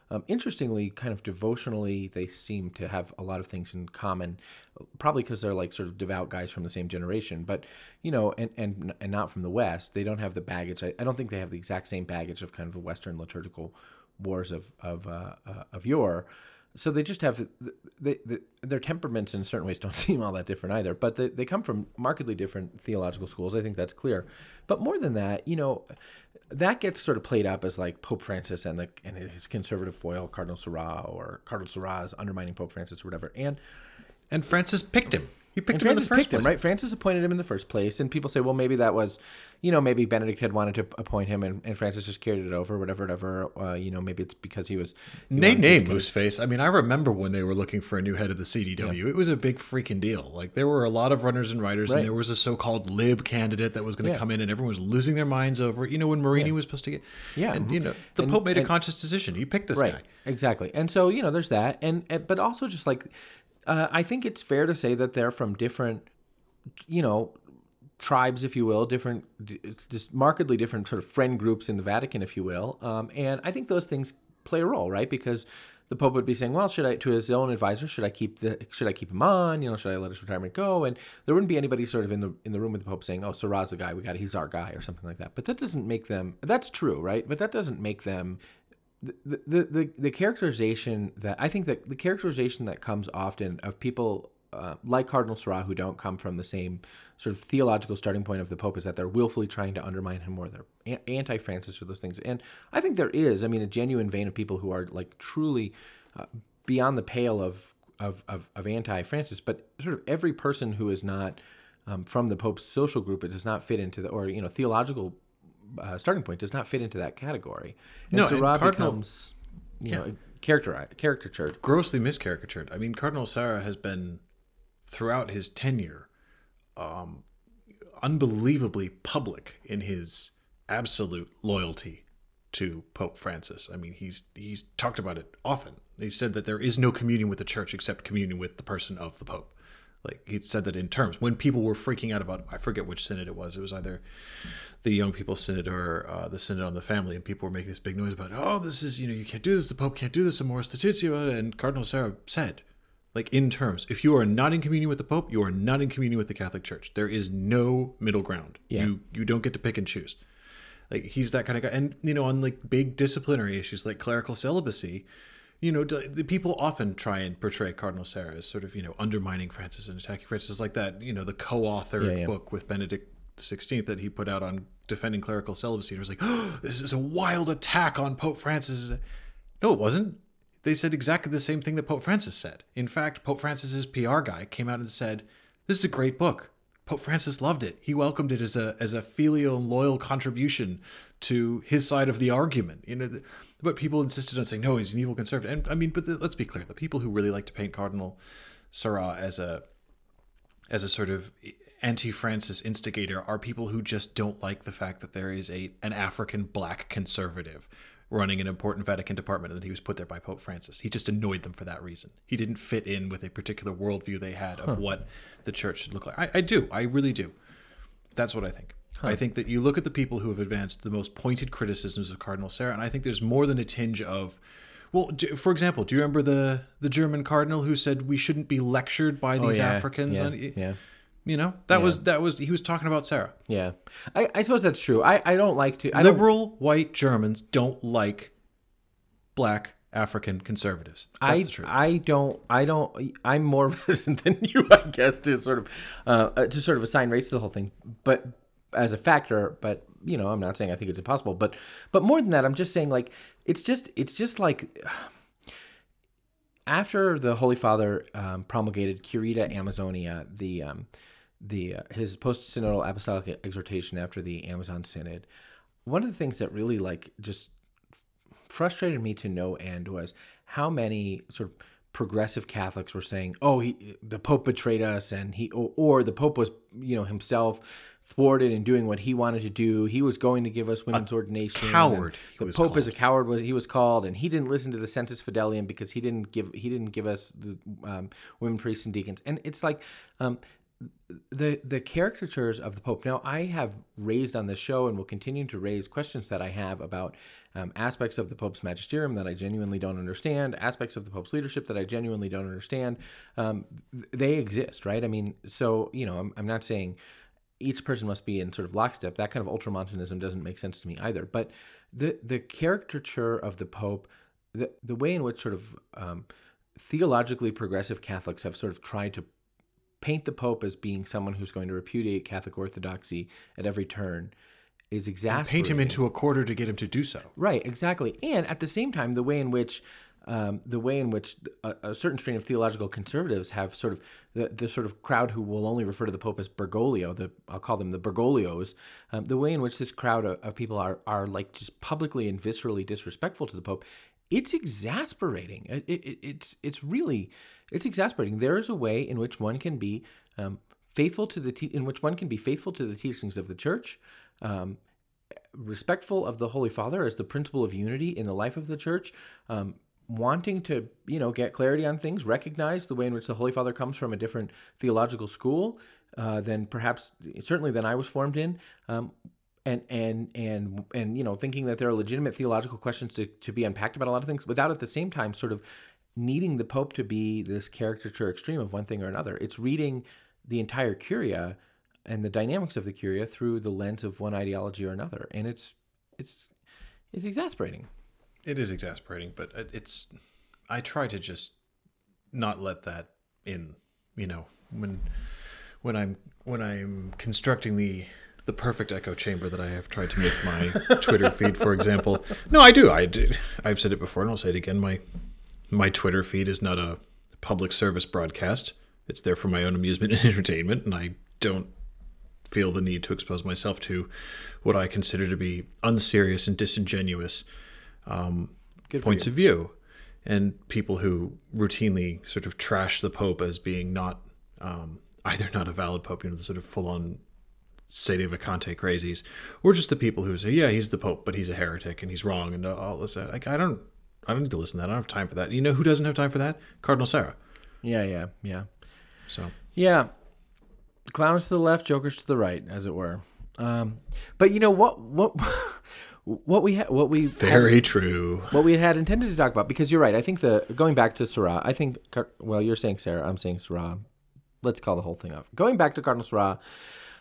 Um, interestingly, kind of devotionally, they seem to have a lot of things in common. Probably because they're like sort of devout guys from the same generation, but you know, and and and not from the West. They don't have the baggage. I, I don't think they have the exact same baggage of kind of the Western liturgical wars of of uh, uh, of yore. So they just have they, they, their temperaments in certain ways don't seem all that different either. But they, they come from markedly different theological schools. I think that's clear. But more than that, you know, that gets sort of played up as like Pope Francis and the and his conservative foil Cardinal Sarah or Cardinal is undermining Pope Francis or whatever. And And Francis picked him. He picked and him in the first place. him, right? Francis appointed him in the first place, and people say, well, maybe that was, you know, maybe Benedict had wanted to appoint him, and, and Francis just carried it over, whatever, whatever. Uh, you know, maybe it's because he was. he to nay, Mooseface. I mean, I remember when they were looking for a new head of the CDW. It was a big freaking deal. Like, there were a lot of runners and riders, Right. and there was a so-called lib candidate that was going to Yeah. come in, and everyone was losing their minds over it. You know, when Marini was supposed to get... Yeah. And, you know, the And- Pope made a conscious decision. He picked this right guy. exactly and so you know there's that and, and but also just like uh, i think it's fair to say that they're from different you know tribes if you will different just markedly different sort of friend groups in the vatican if you will. Um, and i think those things play a role right? Because the pope would be saying well should i to his own advisor should i keep the should i keep him on? You know should i let his retirement go? And there wouldn't be anybody sort of in the in the room with the pope saying oh Sarah's the guy. We got he's our guy or something like that. But that doesn't make them that's true right? But that doesn't make them the, the, the, the characterization that I think that the characterization that comes often of people uh, like Cardinal Sarah who don't come from the same sort of theological starting point of the Pope is that they're willfully trying to undermine him or they're anti-Francis or those things. And I think there is, I mean, a genuine vein of people who are like truly uh, beyond the pale of, of, of, of anti-Francis, but sort of every person who is not um, from the Pope's social group, it does not fit into the, or, you know, theological uh, starting point does not fit into that category. And No, and Sarah Cardinal- becomes, you know, characterized, caricatured. Grossly miscaricatured. I mean, Cardinal Sarah has been, throughout his tenure, um, unbelievably public in his absolute loyalty to Pope Francis. I mean, he's he's talked about it often. He said that there is no communion with the church except communion with the person of the Pope. Like he said that in terms when people were freaking out about I forget which synod it was. It was either the young people synod or uh, the synod on the family, and people were making this big noise about oh this is you know you can't do this. The Pope can't do this. and Amoris Laetitia. And Cardinal Sarah said like in terms if you are not in communion with the pope you are not in communion with the catholic church there is no middle ground Yeah. you you don't get to pick and choose like he's that kind of guy and you know on like big disciplinary issues like clerical celibacy you know the people often try and portray cardinal sarah as sort of you know undermining francis and attacking francis like that you know the co author Yeah, yeah. book with benedict XVI that he put out on defending clerical celibacy and was like oh, this is a wild attack on pope francis no it wasn't they said exactly the same thing that Pope Francis said. In fact, Pope Francis's PR guy came out and said, "This is a great book. Pope Francis loved it. He welcomed it as a as a filial and loyal contribution to his side of the argument." You know, the, but people insisted on saying, "No, he's an evil conservative." And I mean, but the, let's be clear: the people who really like to paint Cardinal Sarah as a as a sort of anti-Francis instigator are people who just don't like the fact that there is a an African black conservative running an important Vatican department and that he was put there by Pope Francis. He just annoyed them for that reason. He didn't fit in with a particular worldview they had of what the church should look like. I, I do. I really do. That's what I think. I think that you look at the people who have advanced the most pointed criticisms of Cardinal Sarah, and I think there's more than a tinge of well, do, for example, do you remember the the German cardinal who said we shouldn't be lectured by these Oh, yeah, Africans? yeah, on, yeah. You know, that was that was he was talking about Sarah. Yeah, I, I suppose that's true. I, I don't like to. I don't, Liberal white Germans don't like black African conservatives. That's I, the truth. I don't I don't I'm more reticent than you I guess to sort of uh, uh, to sort of assign race to the whole thing but as a factor but you know I'm not saying I think it's impossible but but more than that I'm just saying like it's just it's just like after the Holy Father um, promulgated Querida Amazonia the um, the uh, his post synodal apostolic exhortation after the Amazon synod one of the things that really like just frustrated me to no end was how many sort of progressive Catholics were saying, "Oh, he, the Pope betrayed us," and he, or, or the Pope was, you know, himself thwarted in doing what he wanted to do. He was going to give us women's ordination. coward, The Pope is a coward. Was he was called, and he didn't listen to the Sensus Fidelium because he didn't give he didn't give us the um, women priests and deacons. And it's like. Um, the the caricatures of the Pope. Now, I have raised on this show and will continue to raise questions that I have about um, aspects of the Pope's magisterium that I genuinely don't understand, aspects of the Pope's leadership that I genuinely don't understand. Um, they exist, right? I mean, so you know, I'm, I'm not saying each person must be in sort of lockstep. That kind of ultramontanism doesn't make sense to me either. But the the caricature of the Pope, the the way in which sort of um, theologically progressive Catholics have sort of tried to paint the Pope as being someone who's going to repudiate Catholic orthodoxy at every turn is exasperating. Paint him into a quarter to get him to do so. Right, exactly. And at the same time, the way in which um, the way in which a, a certain strain of theological conservatives have sort of the, the sort of crowd who will only refer to the Pope as Bergoglio, the I'll call them the Bergoglios, um, the way in which this crowd of, of people are are like just publicly and viscerally disrespectful to the Pope, it's exasperating. It, it, it, it's it's really it's exasperating. There is a way in which one can be um, faithful to the te- in which one can be faithful to the teachings of the Church. Um, respectful of the Holy Father as the principle of unity in the life of the church, um, wanting to you know get clarity on things, recognize the way in which the Holy Father comes from a different theological school uh, than perhaps certainly than I was formed in. Um, and, and and and you know thinking that there are legitimate theological questions to, to be unpacked about a lot of things without at the same time sort of needing the pope to be this caricature extreme of one thing or another. It's reading the entire curia and the dynamics of the curia through the lens of one ideology or another. And it's it's it's exasperating It is exasperating, but it's. I try to just not let that in. You know, when when I'm when I'm constructing the the perfect echo chamber that I have tried to make my Twitter feed, for example. No, I do. I do. I've said it before, and I'll say it again. My my Twitter feed is not a public service broadcast. It's there for my own amusement and entertainment, and I don't feel the need to expose myself to what I consider to be unserious and disingenuous um, Good points you. of view, and people who routinely sort of trash the Pope as being not um, either not a valid Pope, you know, the sort of full on Sede Vacante crazies, or just the people who say, "Yeah, he's the pope, but he's a heretic and he's wrong," and all this. Like, I don't, I don't need to listen to that. I don't have time for that. You know who doesn't have time for that? Cardinal Sarah. Yeah, yeah, yeah. So Yeah. Clowns to the left, jokers to the right, as it were. Um, but you know what? What? What we had, what we very had, true. what we had intended to talk about, because you're right. I think the going back to Sarah, I think. Well, you're saying Sarah, I'm saying Sarah. Let's call the whole thing off. Going back to Cardinal Sarah,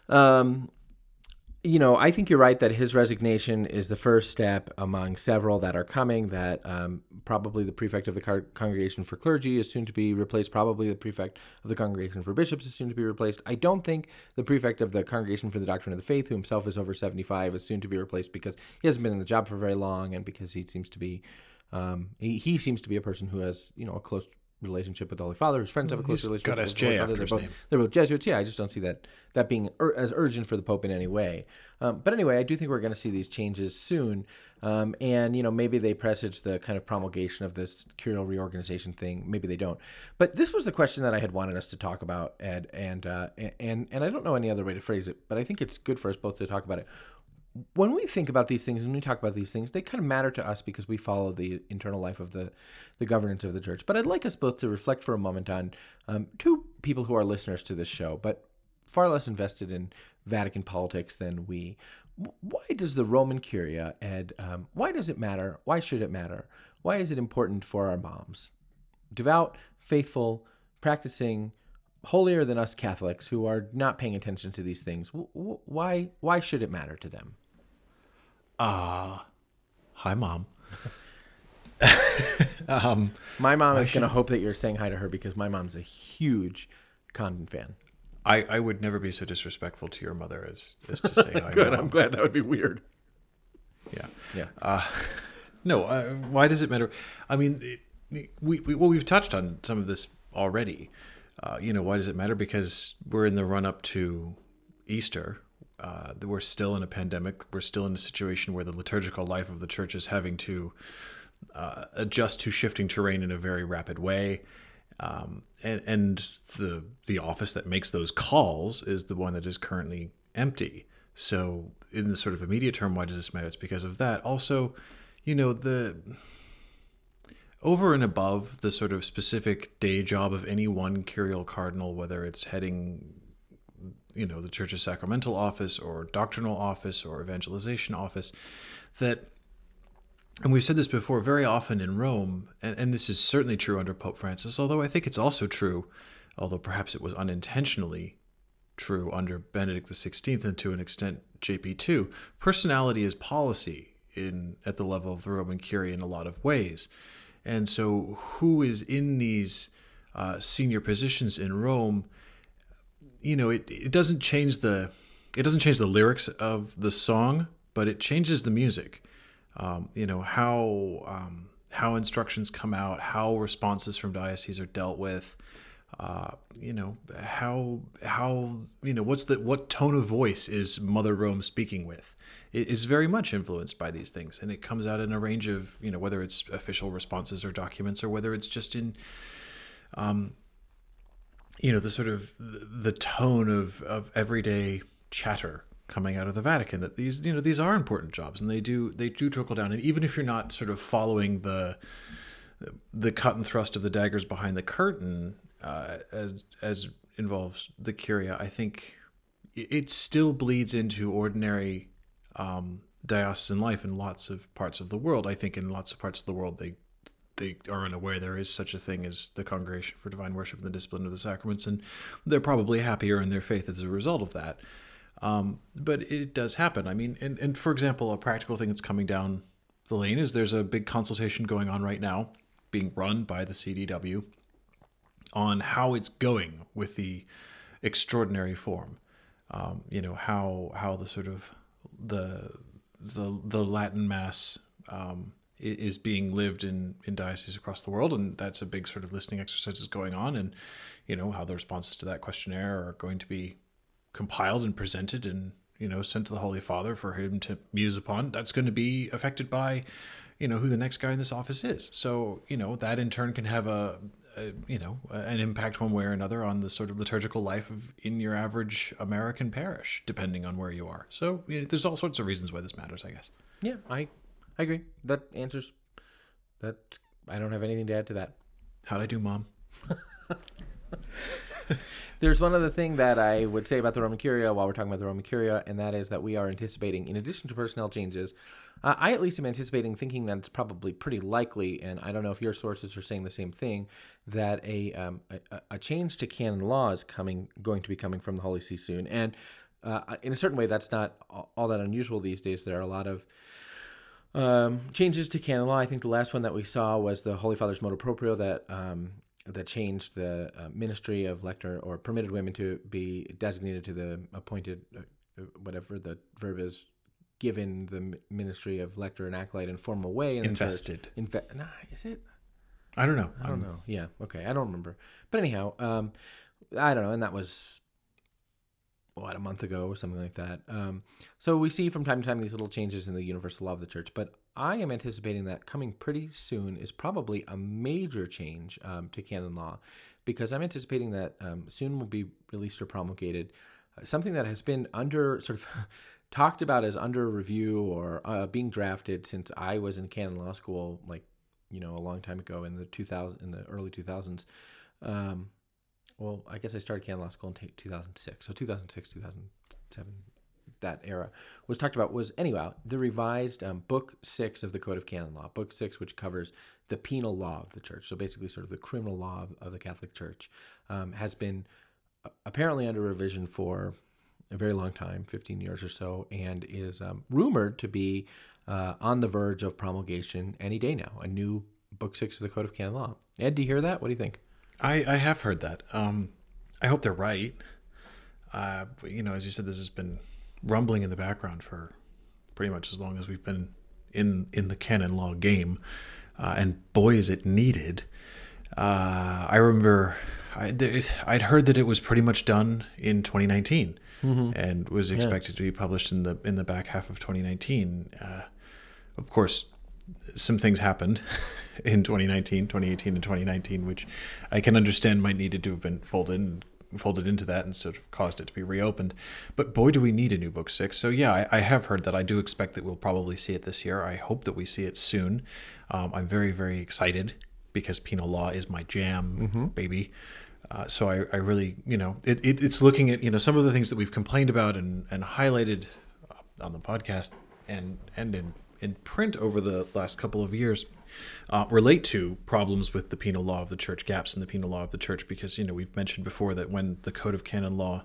um, you know, I think you're right that his resignation is the first step among several that are coming. That um, probably the prefect of the Car- Congregation for Clergy is soon to be replaced. Probably the prefect of the Congregation for Bishops is soon to be replaced. I don't think the prefect of the Congregation for the Doctrine of the Faith, who himself is over 75, is soon to be replaced because he hasn't been in the job for very long and because he seems to be, um, he, he seems to be a person who has, you know, a close relationship with the Holy Father. His friends have a close He's relationship got with the SJ Holy Father. after They're his both, name. they're both Jesuits. Yeah, I just don't see that that being ur- as urgent for the Pope in any way. Um, but anyway, I do think we're going to see these changes soon. Um, and you know, maybe they presage the kind of promulgation of this curial reorganization thing. Maybe they don't. But this was the question that I had wanted us to talk about, Ed, and uh, and and I don't know any other way to phrase it, but I think it's good for us both to talk about it when we think about these things, when we talk about these things, they kind of matter to us because we follow the internal life of the, the governance of the church. But I'd like us both to reflect for a moment on um, two people who are listeners to this show, but far less invested in Vatican politics than we. Why does the Roman Curia, Ed, um, why does it matter? Why should it matter? Why is it important for our moms? Devout, faithful, practicing, holier than us Catholics who are not paying attention to these things. Why, why should it matter to them? Ah, hi, mom. um, My mom is going to hope that you're saying hi to her because my mom's a huge Condon fan. I, I would never be so disrespectful to your mother as, as to say hi. Good. mom. I'm glad that would be weird. Yeah. Yeah. No, uh, why does it matter? I mean, it, we, we well, we've touched on some of this already. Uh, you know, why does it matter? Because we're in the run up to Easter. Uh, we're still in a pandemic. We're still in a situation where the liturgical life of the church is having to uh, adjust to shifting terrain in a very rapid way. Um, and and the the office that makes those calls is the one that is currently empty. So in the sort of immediate term, why does this matter? It's because of that. Also, you know the over and above the sort of specific day job of any one curial cardinal, whether it's heading, you know, the church's sacramental office or doctrinal office or evangelization office, that, and we've said this before, very often in Rome, and, and this is certainly true under Pope Francis, although I think it's also true, although perhaps it was unintentionally true under Benedict XVI and to an extent JP2, personality is policy in at the level of the Roman Curia in a lot of ways. And so, who is in these uh, senior positions in Rome? You know, it, it doesn't change the it doesn't change the lyrics of the song, but it changes the music. Um, you know how um, how instructions come out, how responses from dioceses are dealt with. Uh, you know how how you know what's the what tone of voice is Mother Rome speaking with? It is very much influenced by these things, and it comes out in a range of you know whether it's official responses or documents, or whether it's just in um, you know the sort of the tone of of everyday chatter coming out of the Vatican that these you know these are important jobs and they do they do trickle down. And even if you're not sort of following the the cut and thrust of the daggers behind the curtain uh, as as involves the curia I think it still bleeds into ordinary um, diocesan life in lots of parts of the world. I think in lots of parts of the world they they are unaware there is such a thing as the Congregation for Divine Worship and the Discipline of the Sacraments, and they're probably happier in their faith as a result of that. Um, but it does happen. I mean, and, and for example, a practical thing that's coming down the lane is there's a big consultation going on right now, being run by the CDW, on how it's going with the extraordinary form. Um, you know how how the sort of the the the Latin Mass um, is being lived in in dioceses across the world, and that's a big sort of listening exercise that's going on, and you know how the responses to that questionnaire are going to be compiled and presented and you know sent to the Holy Father for him to muse upon. That's going to be affected by you know who the next guy in this office is. So you know that in turn can have a uh, you know, an impact one way or another on the sort of liturgical life of in your average American parish, depending on where you are. So you know, there's all sorts of reasons why this matters, I guess. Yeah, I, I agree. That answers. That I don't have anything to add to that. How'd I do, Mom? There's one other thing that I would say about the Roman Curia while we're talking about the Roman Curia, and that is that we are anticipating, in addition to personnel changes, uh, I at least am anticipating, thinking that it's probably pretty likely, and I don't know if your sources are saying the same thing, that a um, a, a change to canon law is coming, going to be coming from the Holy See soon, and uh, in a certain way, that's not all that unusual these days. There are a lot of um, changes to canon law. I think the last one that we saw was the Holy Father's motu proprio that um, that changed the uh, ministry of lector or permitted women to be designated to the appointed, uh, uh whatever the verb is, given the ministry of lector and acolyte in formal way. In Invested. Inve- nah, is it? I don't know. I don't know. Yeah. Okay. I don't remember. But anyhow, um, I don't know. And that was what a month ago or something like that. Um, so we see from time to time these little changes in the universal law of the church, but I am anticipating that coming pretty soon is probably a major change um, to canon law, because I'm anticipating that um, soon will be released or promulgated uh, something that has been under sort of talked about as under review or uh, being drafted since I was in canon law school, like you know a long time ago in the 2000 in the early 2000s. Um, well, I guess I started canon law school in 2006. So 2006, 2007, that era was talked about was anyway the revised um, book six of the Code of Canon Law, book six, which covers the penal law of the church. So basically, sort of the criminal law of, of the Catholic Church, um, has been uh, apparently under revision for a very long time, 15 years or so, and is um, rumored to be uh, on the verge of promulgation any day now. A new book six of the Code of Canon Law. Ed, do you hear that? What do you think? I, I have heard that. Um, I hope they're right. Uh, but, you know, as you said, this has been rumbling in the background for pretty much as long as we've been in in the canon law game, uh, and boy, is it needed. Uh, I remember I, would heard that it was pretty much done in 2019, mm-hmm. and was expected yeah. to be published in the in the back half of 2019. Uh, of course, some things happened in 2019, 2018, and 2019, which I can understand might needed to have been folded folded into that and sort of caused it to be reopened. But boy, do we need a new book six. So yeah, I, I have heard that. I do expect that we'll probably see it this year. I hope that we see it soon. Um, I'm very very excited because penal law is my jam, mm-hmm. baby. Uh, so I, I really, you know, it, it, it's looking at you know some of the things that we've complained about and and highlighted on the podcast and and in in print over the last couple of years uh, relate to problems with the penal law of the church, gaps in the penal law of the church, because you know we've mentioned before that when the Code of Canon Law,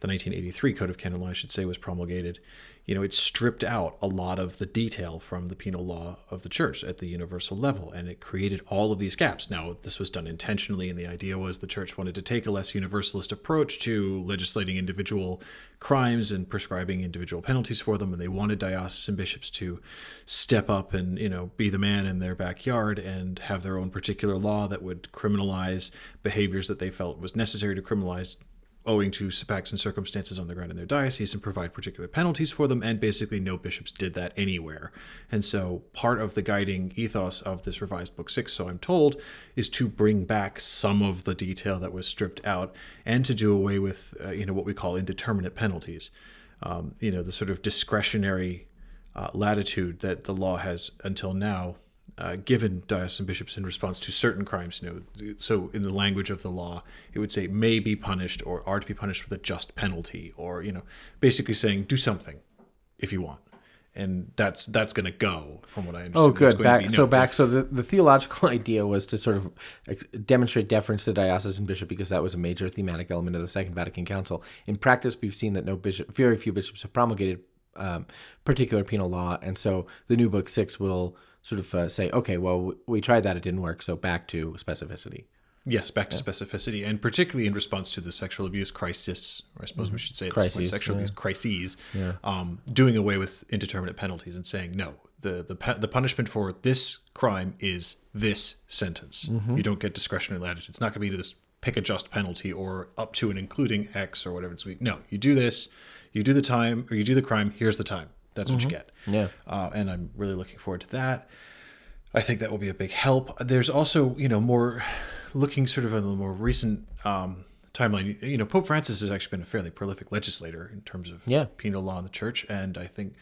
the 1983 Code of Canon Law, I should say, was promulgated, you know, it stripped out a lot of the detail from the penal law of the church at the universal level, and it created all of these gaps. Now, this was done intentionally, and the idea was the church wanted to take a less universalist approach to legislating individual crimes and prescribing individual penalties for them, and they wanted diocesan bishops to step up and, you know, be the man in their backyard and have their own particular law that would criminalize behaviors that they felt was necessary to criminalize owing to facts and circumstances on the ground in their diocese and provide particular penalties for them. And basically, no bishops did that anywhere. And so, part of the guiding ethos of this revised Book Six, so I'm told, is to bring back some of the detail that was stripped out and to do away with, uh, you know, what we call indeterminate penalties. Um, you know, the sort of discretionary uh, latitude that the law has until now uh, given diocesan bishops in response to certain crimes. You know, so in the language of the law, it would say may be punished or are to be punished with a just penalty, or you know, basically saying do something if you want. And that's that's going to go from what I understand. Oh, good. Back be, so back. So the, the theological idea was to sort of demonstrate deference to the diocesan bishop because that was a major thematic element of the Second Vatican Council. In practice, we've seen that no bishop, very few bishops have promulgated um, particular penal law, and so the new book six will sort of uh, say, okay, well, we tried that, it didn't work, so back to specificity. Yes, back to yeah. specificity, and particularly in response to the sexual abuse crisis, or I suppose mm-hmm. we should say at crises, this point, sexual yeah. abuse crises, yeah. um, doing away with indeterminate penalties and saying no, the the the punishment for this crime is this sentence. Mm-hmm. You don't get discretionary latitude. It's not going to be this pick a just penalty or up to and including X or whatever it's. No, you do this, you do the time or you do the crime. Here's the time. That's what mm-hmm. you get. Yeah. Uh, and I'm really looking forward to that. I think that will be a big help. There's also, you know, more looking sort of at a more recent um, timeline, you know, Pope Francis has actually been a fairly prolific legislator in terms of Yeah. penal law in the church, and I think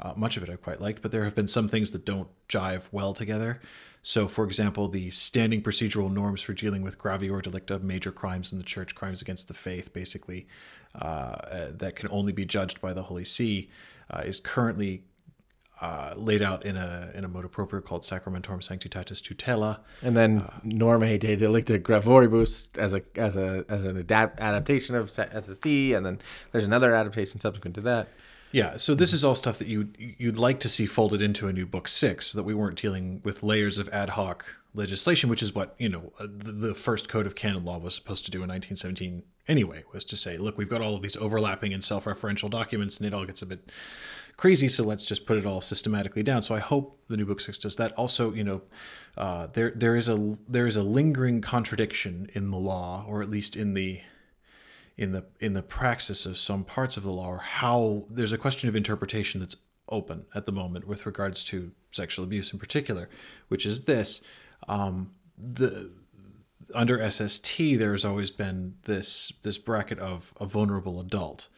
uh, much of it I've quite liked. But there have been some things that don't jive well together. So, for example, the standing procedural norms for dealing with graviora delicta, major crimes in the church, crimes against the faith, basically, uh, uh, that can only be judged by the Holy See, uh, is currently uh, laid out in a in a motu proprio called Sacramentorum Sanctitatis Tutela. And then Normae de Delicta Gravioribus as a as a as an adapt, adaptation of SST, and then there's another adaptation subsequent to that. Yeah, so this is all stuff that you you'd like to see folded into a new book six, so that we weren't dealing with layers of ad hoc legislation, which is what you know uh, the, the first code of canon law was supposed to do in 1917 anyway, was to say, look, we've got all of these overlapping and self-referential documents, and it all gets a bit crazy, so let's just put it all systematically down. So I hope the new book six does that. Also, you know, uh, there there is a there is a lingering contradiction in the law, or at least in the in the in the praxis of some parts of the law or how there's a question of interpretation that's open at the moment with regards to sexual abuse in particular which is this um, the under SST there's always been this this bracket of a vulnerable adult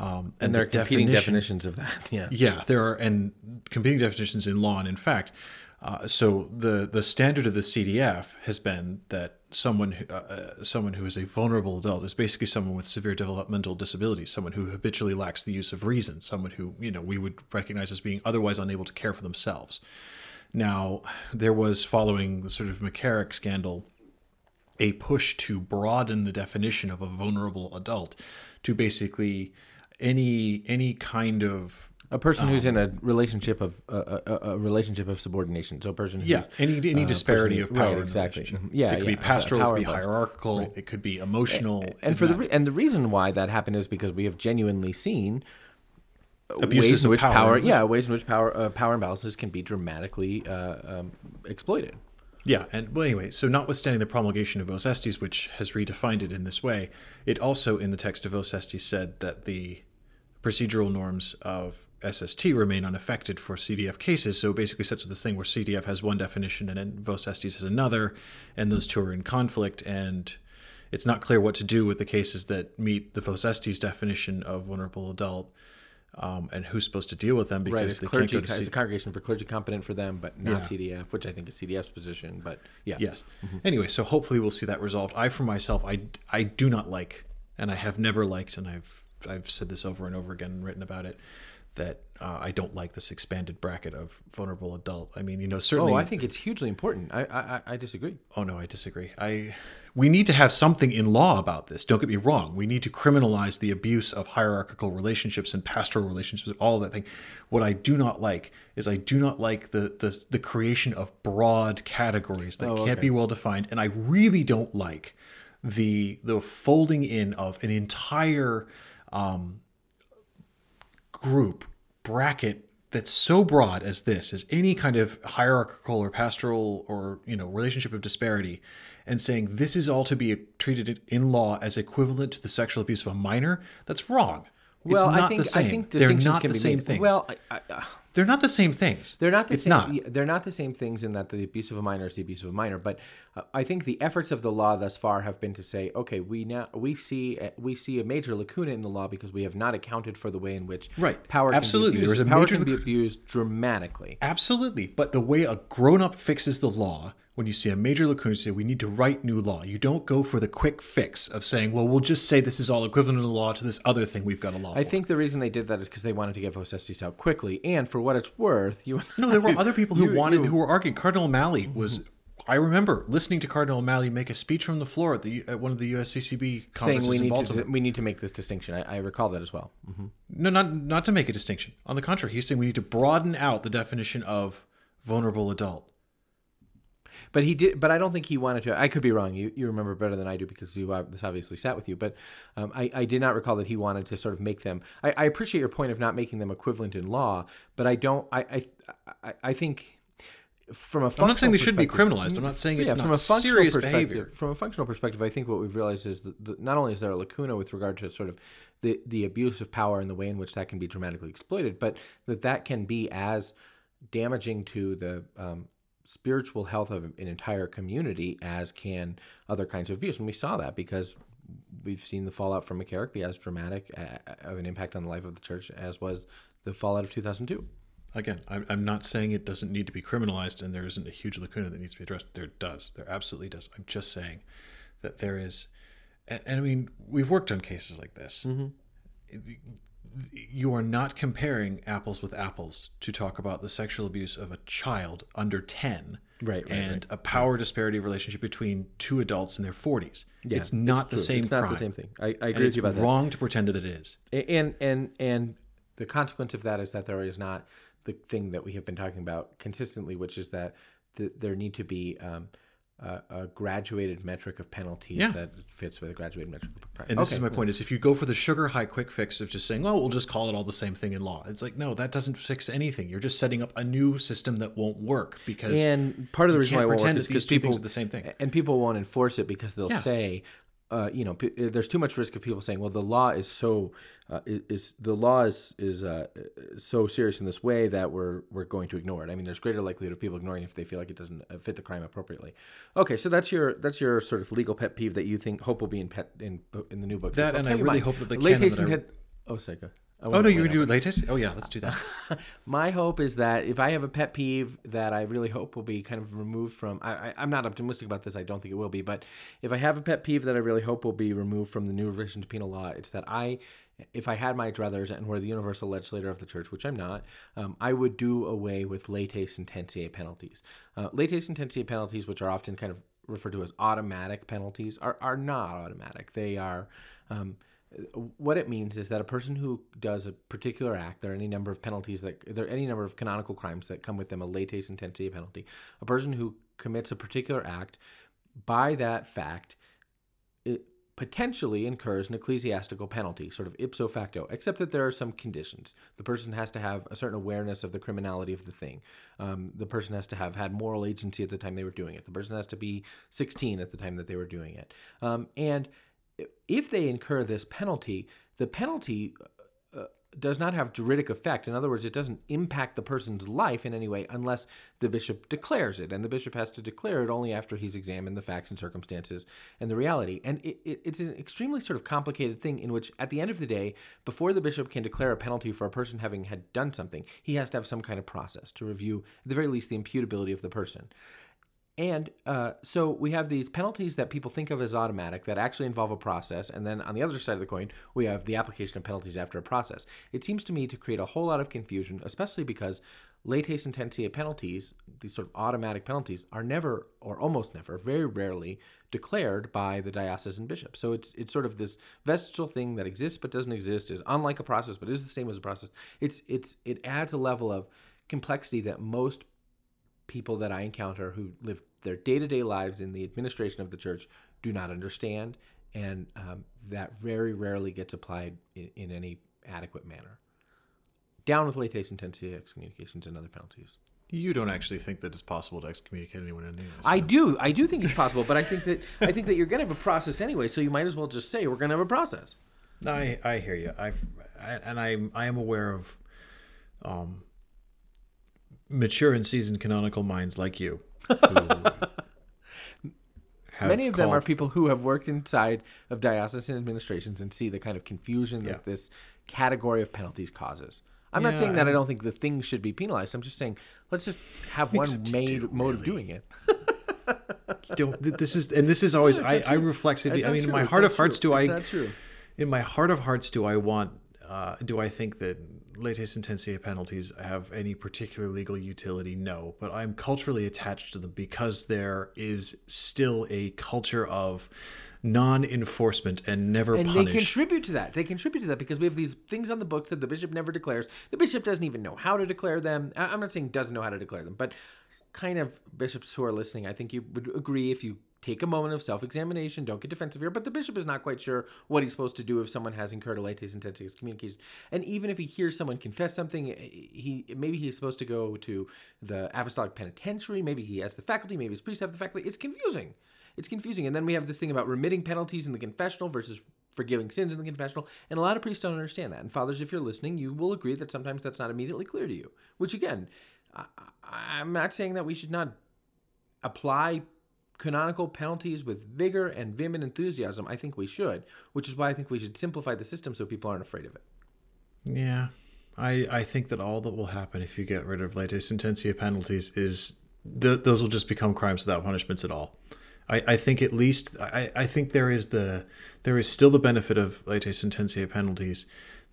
um, And there are competing definition- definitions of that. Yeah. yeah, there are and competing definitions in law and in fact. Uh, so the the standard of the CDF has been that someone who, uh, uh, someone who is a vulnerable adult is basically someone with severe developmental disabilities, someone who habitually lacks the use of reason, someone who you know we would recognize as being otherwise unable to care for themselves. Now, there was following the sort of McCarrick scandal a push to broaden the definition of a vulnerable adult to basically any any kind of A person who's in a relationship of a, a, a relationship of subordination. So a person who's yeah any any uh, disparity person- of power right, exactly. Yeah, it could yeah, be pastoral, it could be hierarchical, it could be emotional, and for the re- and the reason why that happened is because we have genuinely seen Abuses ways in of which power. power, yeah, ways in which power uh, power imbalances can be dramatically uh, um, exploited. Yeah, and well, anyway, so notwithstanding the promulgation of Vos Estis, which has redefined it in this way, it also in the text of Vos Estis said that the procedural norms of SST remain unaffected for CDF cases. So basically sets with this thing where CDF has one definition and then Vos Estis has another, and those two are in conflict, and it's not clear what to do with the cases that meet the Vos Estis definition of vulnerable adult. Um, and who's supposed to deal with them because Right, it's they clergy, can't go to it's a congregation for clergy competent for them, but not Yeah. CDF, which I think is CDF's position. But yeah, Yes. Anyway, so hopefully we'll see that resolved. I, for myself, I, I do not like, and I have never liked, and I've I've said this over and over again and written about it, that uh, I don't like this expanded bracket of vulnerable adult. I mean, you know, certainly. Oh, I think it's hugely important. I I, I- disagree. Oh no, I disagree. I we need to have something in law about this. Don't get me wrong. We need to criminalize the abuse of hierarchical relationships and pastoral relationships, and all that thing. What I do not like is I do not like the the, the creation of broad categories that Oh, can't be well defined, and I really don't like the the folding in of an entire um, group bracket that's so broad as this as any kind of hierarchical or pastoral or you know relationship of disparity and saying this is all to be treated in law as equivalent to the sexual abuse of a minor that's wrong. Well, it's not I think the same I think they're not can the be same made. things. Well, I, I, they're not the same things they're not the it's same. not They're not the same things in that the abuse of a minor is the abuse of a minor. But uh, I think the efforts of the law thus far have been to say, okay, we now we see uh, we see a major lacuna in the law because we have not accounted for the way in which Right. power Absolutely. Can be There a power major can be abused dramatically. Absolutely. But the way a grown up fixes the law, when you see a major lacuna, you say we need to write new law. You don't go for the quick fix of saying, well, we'll just say this is all equivalent in the law to this other thing we've got a law I for. think the reason they did that is because they wanted to get Vos Estis out quickly, and for what it's worth, you No, there were other people who you- wanted, you- who were arguing. Cardinal O'Malley was. I remember listening to Cardinal O'Malley make a speech from the floor at the at one of the USCCB saying conferences we in need Baltimore. to we need to make this distinction. I, I recall that as well. hmm No, not not to make a distinction. On the contrary, he's saying we need to broaden out the definition of vulnerable adult. But he did. But I don't think he wanted to. I could be wrong. You you remember better than I do because you uh, this obviously sat with you. But um, I I did not recall that he wanted to sort of make them. I, I appreciate your point of not making them equivalent in law, but I don't. I I I, think. From a I'm not saying they should be criminalized. I'm not saying it's yeah, not from a functional serious perspective, behavior. From a functional perspective, I think what we've realized is that the, not only is there a lacuna with regard to sort of the the abuse of power and the way in which that can be dramatically exploited, but that that can be as damaging to the um, spiritual health of an entire community as can other kinds of abuse. And we saw that because we've seen the fallout from McCarrick be as dramatic of an impact on the life of the church as was the fallout of 2002. Again, I'm, I'm not saying it doesn't need to be criminalized and there isn't a huge lacuna that needs to be addressed. There does. There absolutely does. I'm just saying that there is, and, and I mean, we've worked on cases like this. Mm-hmm. You are not comparing apples with apples to talk about the sexual abuse of a child under 10 Right, right, and right. a power disparity relationship between two adults in their 40s. Yeah, it's not the true. same It's not crime. the same thing. I, I And agree with you about that. It's wrong to pretend that it is. and and and the consequence of that is that there is not the thing that we have been talking about consistently, which is that th- there need to be um, a, a graduated metric of penalties Yeah. that fits with a graduated metric of crime. And this Okay. is my point: is if you go for the sugar high quick fix of just saying, "Oh, we'll just call it all the same thing in law," it's like, no, that doesn't fix anything. You're just setting up a new system that won't work because And part of the reason why it won't work is because people the same thing. and people won't enforce it because they'll Yeah. say, uh, you know, p- there's too much risk of people saying, well, the law is so uh, is, is the law is is uh, so serious in this way that we're we're going to ignore it. I mean, there's greater likelihood of people ignoring it if they feel like it doesn't uh, fit the crime appropriately. Okay, so that's your that's your sort of legal pet peeve that you think hope will be in pet in in the new book. That, and I really mine. hope that the Late canon that I- Oh, Sega. I Oh no, you would do it latest? Oh yeah, let's do that. My hope is that if I have a pet peeve that I really hope will be kind of removed from, I, I, I'm not optimistic about this. I don't think it will be, but if I have a pet peeve that I really hope will be removed from the new revision to penal law, it's that I, if I had my druthers and were the universal legislator of the church, which I'm not, um, I would do away with latae sententiae penalties. Uh, latae sententiae penalties, which are often kind of referred to as automatic penalties, are, are not automatic. They are. Um, what it means is that a person who does a particular act, there are any number of penalties that there are any number of canonical crimes that come with them a latae sententiae penalty. A person who commits a particular act, by that fact, it potentially incurs an ecclesiastical penalty, sort of ipso facto, except that there are some conditions. The person has to have a certain awareness of the criminality of the thing. Um, the person has to have had moral agency at the time they were doing it. The person has to be 16 at the time that they were doing it. Um, and if they incur this penalty, the penalty uh, does not have juridic effect. In other words, it doesn't impact the person's life in any way unless the bishop declares it. And the bishop has to declare it only after he's examined the facts and circumstances and the reality. And it, it, it's an extremely sort of complicated thing in which, at the end of the day, before the bishop can declare a penalty for a person having had done something, he has to have some kind of process to review, at the very least, the imputability of the person. And uh, so we have these penalties that people think of as automatic that actually involve a process. And then on the other side of the coin, we have the application of penalties after a process. It seems to me to create a whole lot of confusion, especially because latae sententiae penalties, these sort of automatic penalties, are never or almost never, very rarely declared by the diocesan bishop. So it's it's sort of this vestigial thing that exists but doesn't exist, is unlike a process but is the same as a process. It's it's it adds a level of complexity that most people that I encounter who live their day to day lives in the administration of the church do not understand, and um, that very rarely gets applied in, in any adequate manner. Down with latae sententiae, excommunications and other penalties. You don't actually think that it's possible to excommunicate anyone in the US. I do, I do think it's possible, but I think that I think that you're going to have a process anyway, so you might as well just say we're going to have a process. I I hear you. I've I, and I I am aware of um mature and seasoned canonical minds like you. have Many of them are people who have worked inside of diocesan administrations and see the kind of confusion Yeah. that this category of penalties causes. I'm not saying that I and- don't think the thing should be penalized. I'm just saying let's just have one main do, mode of doing it. don't this is and this is always It's I, I reflexively I mean in my It's heart of hearts true. do It's I true. in my heart of hearts do I want uh, do I think that latae sententiae penalties have any particular legal utility? No, but I'm culturally attached to them because there is still a culture of non-enforcement and never punish. And they contribute to that. They contribute to that because we have these things on the books that the bishop never declares. The bishop doesn't even know how to declare them. I'm not saying doesn't know how to declare them, but kind of bishops who are listening, I think you would agree if you take a moment of self-examination, don't get defensive here, but the bishop is not quite sure what he's supposed to do if someone has incurred a latae sententiae communication. And even if he hears someone confess something, eh, he maybe he's supposed to go to the apostolic penitentiary, maybe he has the faculty, maybe his priests have the faculty. It's confusing. It's confusing. And then we have this thing about remitting penalties in the confessional versus forgiving sins in the confessional. And a lot of priests don't understand that. And fathers, if you're listening, you will agree that sometimes that's not immediately clear to you. Which again, I, I'm not saying that we should not apply canonical penalties with vigor and vim and enthusiasm, I think we should, which is why I think we should simplify the system so people aren't afraid of it. Yeah. I, I think that all that will happen if you get rid of latae sententiae penalties is th- those will just become crimes without punishments at all. I, I think at least I, I think there is the there is still the benefit of latae sententiae penalties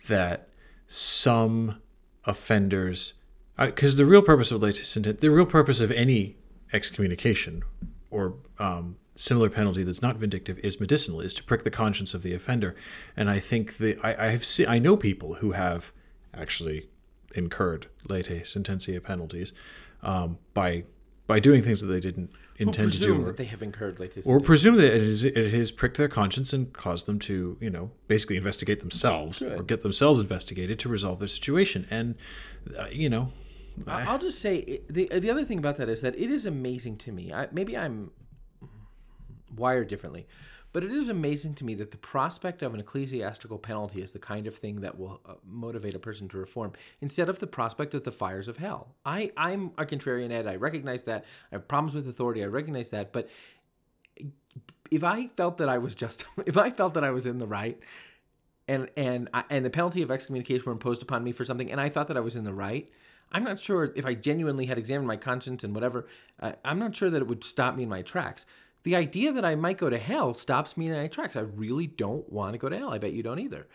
that some offenders uh, because the real purpose of latae sententiae the real purpose of any excommunication or um, similar penalty that's not vindictive is medicinal is to prick the conscience of the offender. And i think the i, I have seen i know people who have actually incurred latae sententiae penalties um, by by doing things that they didn't intend to do or, that they have incurred latest. or presume that it is it has pricked their conscience and caused them to you know basically investigate themselves or get themselves investigated to resolve their situation. And uh, you know I'll just say the the other thing about that is that it is amazing to me. I, maybe I'm wired differently, but it is amazing to me that the prospect of an ecclesiastical penalty is the kind of thing that will uh, motivate a person to reform instead of the prospect of the fires of hell. I I'm a contrarian Ed. I recognize that. I have problems with authority. I recognize that, but if I felt that I was just if I felt that I was in the right and and I, and the penalty of excommunication were imposed upon me for something, and I thought that I was in the right. I'm not sure if I genuinely had examined my conscience and whatever. Uh, I'm not sure that it would stop me in my tracks. The idea that I might go to hell stops me in my tracks. I really don't want to go to hell. I bet you don't either.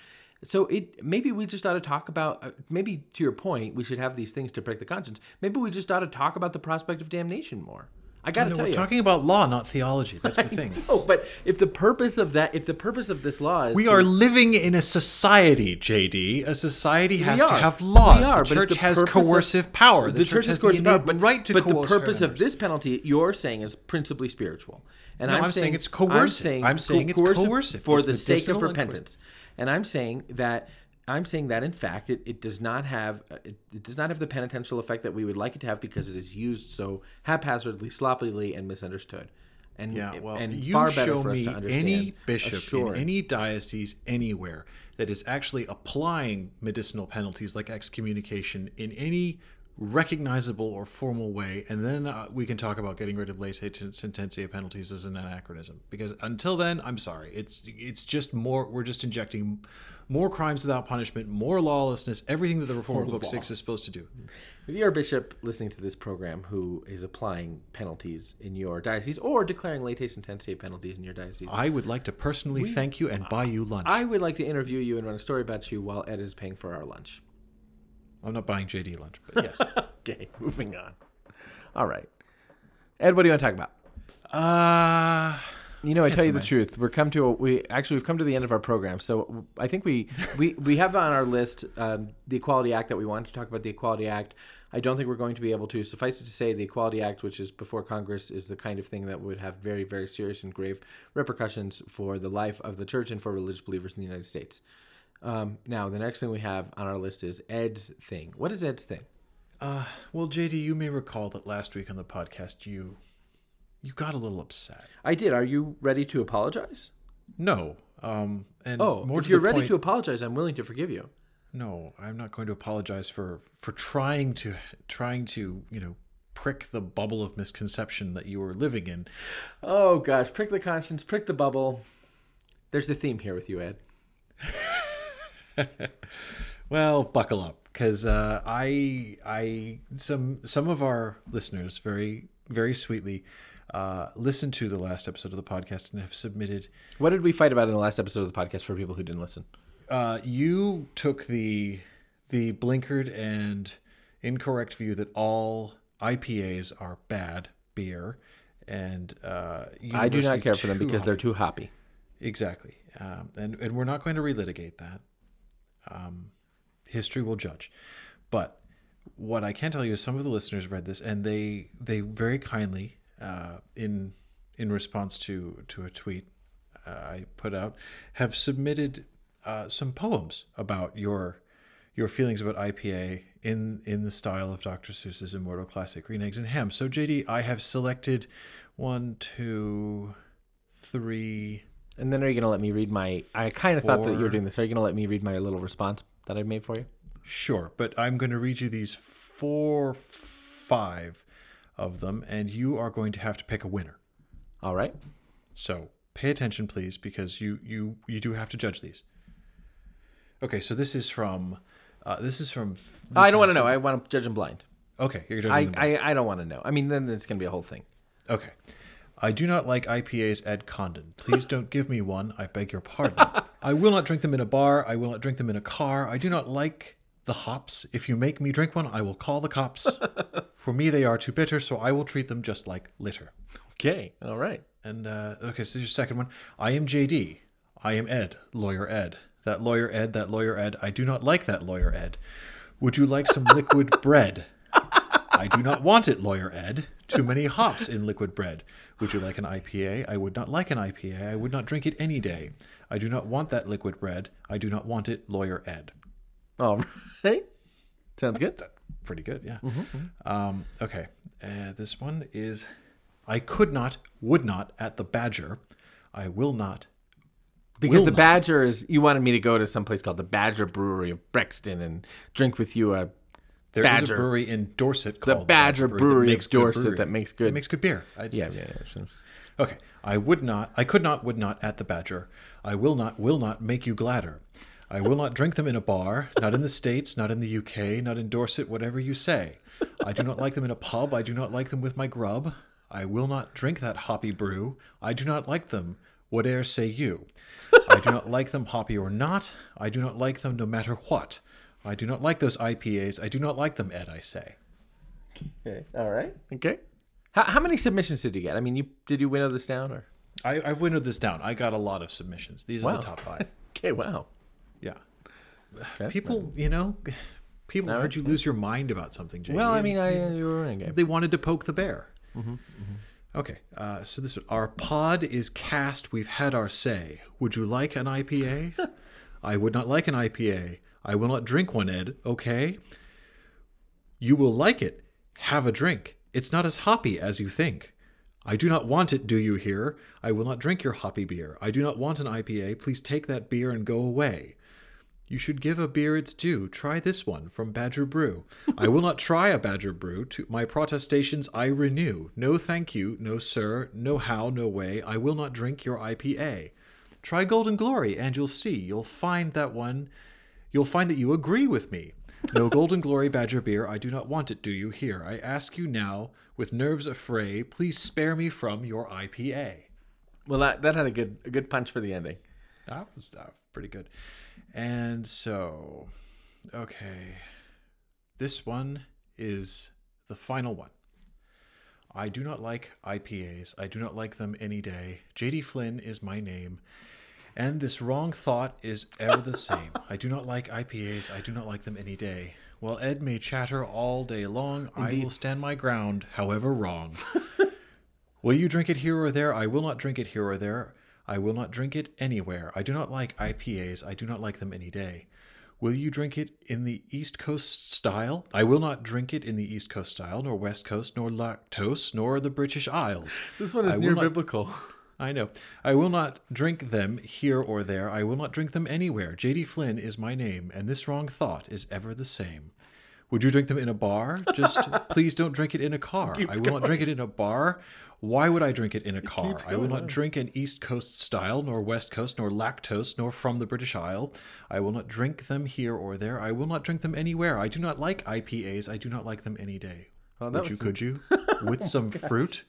So it maybe we just ought to talk about uh, maybe to your point we should have these things to prick the conscience. Maybe we just ought to talk about the prospect of damnation more. I got to no, tell we're you. talking about law not theology that's the thing Oh, but if the purpose of that, if the purpose of this law is we to- are living in a society, JD. A society has to have laws. We are, the church has purpose of- coercive power. The, the church, church has is coercive power, but, right to but the purpose of this penalty you're saying is principally spiritual and No, I'm, I'm saying it's I'm coercive. saying, I'm saying it's coercive. for It's the sake of medicinal and repentance and i'm saying that i'm saying that in fact it, it does not have uh, it, it does not have the penitential effect that we would like it to have because it is used so haphazardly sloppily and misunderstood and Yeah, well, and you far better show for us me to understand any bishop in any diocese anywhere that is actually applying medicinal penalties like excommunication in any recognizable or formal way, and then uh, we can talk about getting rid of latae sententiae penalties as an anachronism. Because until then, I'm sorry, it's it's just more. We're just injecting more crimes without punishment, more lawlessness, everything that the Reformed Book Six is supposed to do. If you're a bishop listening to this program who is applying penalties in your diocese or declaring latae sententiae penalties in your diocese, I would like to personally thank you and buy you lunch. I would like to interview you and run a story about you while Ed is paying for our lunch. I'm not buying JD lunch, but yes. Okay, moving on. All right. Ed, what do you want to talk about? Uh You know, I tell you the truth. We're come to a, we actually we've come to the end of our program. So I think we we, we have on our list um, the Equality Act that we wanted to talk about. The Equality Act. I don't think we're going to be able to. Suffice it to say, the Equality Act, which is before Congress, is the kind of thing that would have very very serious and grave repercussions for the life of the church and for religious believers in the United States. Um, now, the next thing we have on our list is Ed's thing. What is Ed's thing? Uh, well, JD, you may recall that last week on the podcast, you you got a little upset. I did. Are you ready to apologize? No, um, and Oh, more if you're ready point, to apologize, I'm willing to forgive you. no, I'm not going to apologize for for trying to trying to you know prick the bubble of misconception that you were living in. Oh gosh, prick the conscience, prick the bubble. There's a theme here with you, Ed. Well, buckle up, because uh, I I some some of our listeners very very sweetly uh, listened to the last episode of the podcast and have submitted What did we fight about in the last episode of the podcast for people who didn't listen? Uh, you took the the blinkered and incorrect view that all IPAs are bad beer, and uh, I do not care for them because they're too hoppy. exactly, um, and and we're not going to relitigate that. Um, history will judge, but what I can tell you is some of the listeners read this and they they very kindly uh, in in response to to a tweet uh, I put out have submitted uh, some poems about your your feelings about IPA in in the style of Dr. Seuss's Immortal Classic Green Eggs and Ham. So JD, I have selected one, two, three. And then are you going to let me read my? I kind of thought that you were doing this. Are you going to let me read my little response that I made for you? Sure, but I'm going to read you these four, five of them, and you are going to have to pick a winner. All right. So pay attention, please, because you you you do have to judge these. Okay, so this is from uh, this is from. This I don't want to know. I want to judge them blind. Okay, you're judging. I, them I, I don't want to know. I mean, then it's going to be a whole thing. Okay. I do not like IPAs, Ed Condon. Please don't give me one. I beg your pardon. I will not drink them in a bar. I will not drink them in a car. I do not like the hops. If you make me drink one, I will call the cops. For me, they are too bitter, so I will treat them just like litter. Okay. All right. And uh, okay, so your second one. I am JD. I am Ed, lawyer Ed. That lawyer Ed, that lawyer Ed. I do not like that lawyer Ed. Would you like some liquid bread? I do not want it, lawyer Ed. Too many hops in liquid bread. Would you like an IPA? I would not like an IPA. I would not drink it any day. I do not want that liquid bread. I do not want it, lawyer Ed. All right. Sounds good. Pretty good, yeah. Um, okay, uh, this one is I could not, would not at the Badger. I will not. Because Will the not. Badger is, you wanted me to go to some place called the Badger Brewery of Brexton and drink with you a There is Badger. a brewery in Dorset called the called Badger that Brewery makes Dorset brewery. that makes good. It makes good beer. I, yeah, yeah, yeah. Okay. I would not, I could not, would not at the Badger. I will not, will not make you gladder. I will not drink them in a bar, not in the States, not in the UK, not in Dorset, whatever you say. I do not like them in a pub. I do not like them with my grub. I will not drink that hoppy brew. I do not like them, whate'er say you. I do not like them hoppy or not. I do not like them no matter what. I do not like those IPAs. I do not like them, Ed, I say. Okay. All right. Okay. How, how many submissions did you get? I mean, you did you winnow this down or? I, I've winnowed this down. I got a lot of submissions. These are the top five. Okay. Wow. Yeah. Okay. People, you know, people All heard you lose your mind about something, Jay. Well, I mean, I you were in a game. they wanted to poke the bear. Mm-hmm, Okay, uh, so this our pod is cast. We've had our say. Would you like an IPA? I would not like an IPA. I will not drink one, Ed. Okay. You will like it. Have a drink. It's not as hoppy as you think. I do not want it, do you hear? I will not drink your hoppy beer. I do not want an IPA. Please take that beer and go away. You should give a beer its due. Try this one from Badger Brew. I will not try a Badger Brew. To my protestations I renew. No thank you, no sir, no how, no way. I will not drink your IPA. Try Golden Glory and you'll see. You'll find that one. You'll find that you agree with me. No Golden Glory Badger beer. I do not want it, do you hear? I ask you now, with nerves affray, please spare me from your IPA. Well, that that had a good a good punch for the ending. That was, that was pretty good. And so, okay. This one is the final one. I do not like IPAs. I do not like them any day. JD Flynn is my name. And this wrong thought is ever the same. I do not like IPAs. I do not like them any day. While Ed may chatter all day long, I will stand my ground, however wrong. Will you drink it here or there? I will not drink it here or there. I will not drink it anywhere. I do not like IPAs. I do not like them any day. Will you drink it in the East Coast style? I will not drink it in the East Coast style, nor West Coast, nor lactose, nor the British Isles. This one is near not- biblical. I know. I will not drink them here or there. I will not drink them anywhere. JD Flynn is my name, and this wrong thought is ever the same. Would you drink them in a bar? Just please don't drink it in a car. I will not drink it in a bar. Why would I drink it in a car? I will not on. drink an East Coast style, nor West Coast, nor lactose, nor from the British Isle. I will not drink them here or there. I will not drink them anywhere. I do not like IPAs. I do not like them any day. Oh, would you? was Could you? With some fruit.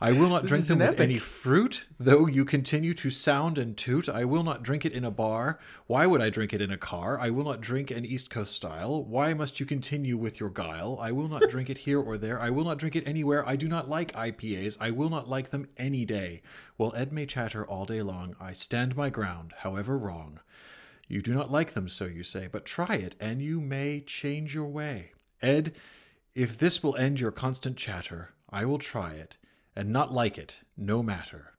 I will not drink them with any fruit, though you continue to sound and toot. I will not drink it in a bar. Why would I drink it in a car? I will not drink an East Coast style. Why must you continue with your guile? I will not drink it here or there. I will not drink it anywhere. I do not like IPAs. I will not like them any day. While Ed may chatter all day long, I stand my ground, however wrong. You do not like them, so you say, but try it, and you may change your way. Ed, if this will end your constant chatter, I will try it, and not like it, no matter.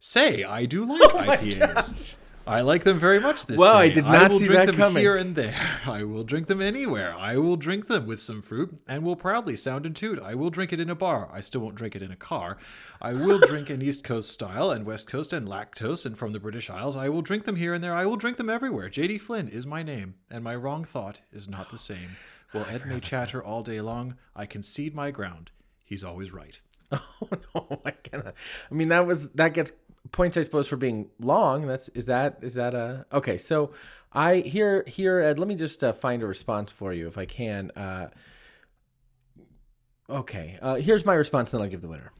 Say, I do like oh IPAs. I like them very much this Wow, day. I did not will see drink that them coming. here and there. I will drink them anywhere. I will drink them with some fruit and will proudly sound and toot. I will drink it in a bar. I still won't drink it in a car. I will drink an East Coast style and West Coast and lactose and from the British Isles. I will drink them here and there. I will drink them everywhere. JD Flynn is my name, and my wrong thought is not the same. While Ed may chatter all day long, I concede my ground. he's always right. Oh no, I cannot. I mean, that was that gets points, I suppose, for being long. That's is that is that a okay? So I here here Ed. Let me just uh, find a response for you if I can. Uh, okay, uh, here's my response, and then I'll give the winner.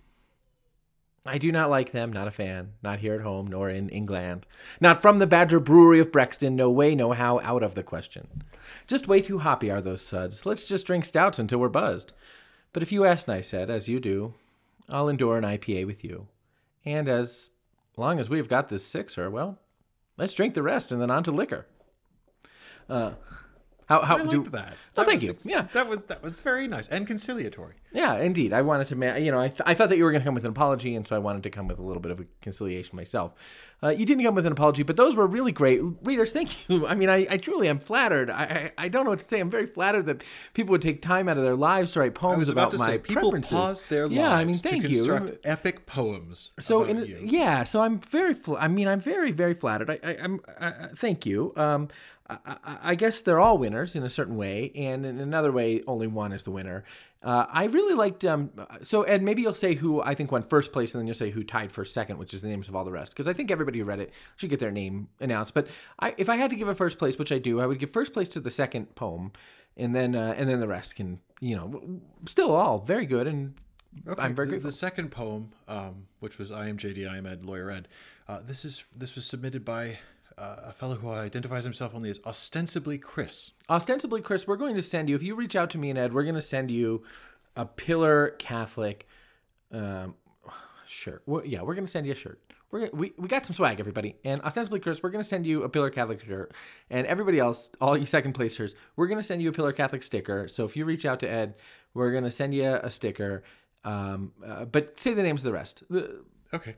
I do not like them, not a fan, not here at home, nor in England. Not from the Badger Brewery of Brexton, no way, no how, out of the question. Just way too hoppy are those suds. Let's just drink stouts until we're buzzed. But if you ask nice Ed, as you do, I'll endure an IPA with you. And as long as we've got this sixer, well, let's drink the rest and then on to liquor. Uh, how how I liked do that. Oh, That thank was you. Yeah. that was that was very nice and conciliatory. Yeah, indeed. I wanted to, ma- you know, I, th- I thought that you were going to come with an apology, and so I wanted to come with a little bit of a conciliation myself. Uh, you didn't come with an apology, but those were really great. Readers, thank you. I mean, I, I truly am flattered. I, I, I don't know what to say. I'm very flattered that people would take time out of their lives to write poems was about, about, to my say people preferences. paused their lives yeah, I mean, to thank construct you. epic poems. So in, yeah, so I'm very. Fl- I mean, I'm very, very flattered. I, I, I- thank you. Um, I, I, I guess they're all winners in a certain way, and in another way, only one is the winner. Uh, I really liked. Um, so and maybe you'll say who I think won first place, and then you'll say who tied for second, which is the names of all the rest. Because I think everybody who read it should get their name announced. But I, if I had to give a first place, which I do, I would give first place to the second poem, and then uh, and then the rest can, you know, still all very good and. Okay, I'm very the, grateful. the second poem, um, which was I am JD, I am Ed, lawyer Ed. Uh, this is this was submitted by a fellow who identifies himself only as ostensibly Chris. ostensibly chris we're going to send you if you reach out to me and ed we're going to send you a pillar catholic um, shirt. Well, yeah we're going to send you a shirt. We're we, we got some swag everybody. And ostensibly chris we're going to send you a pillar catholic shirt. And everybody else all you second placers we're going to send you a pillar catholic sticker. So if you reach out to ed we're going to send you a sticker. Um, uh, but say the names of the rest. The- Okay.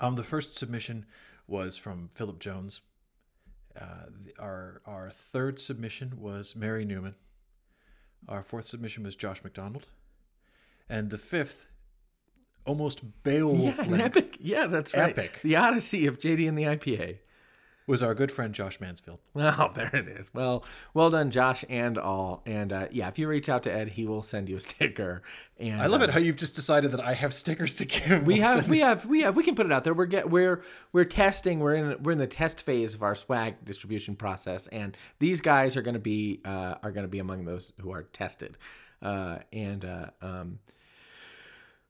Um, the first submission was from Philip Jones. Uh, the, our our third submission was Mary Newman. Our fourth submission was Josh McDonald, and the fifth, almost Beowulf yeah length, epic yeah that's right Epic. the odyssey of jd and the ipa was our good friend Josh Mansfield. Well, there it is. Well, well done, Josh, and all. And uh, yeah, if you reach out to Ed, he will send you a sticker. And I love uh, it how you've just decided that I have stickers to give. We have, we have, we have. We can put it out there. We're get, we're we're testing. We're in we're in the test phase of our swag distribution process, and these guys are going to be uh, are going to be among those who are tested. Uh, and uh, um,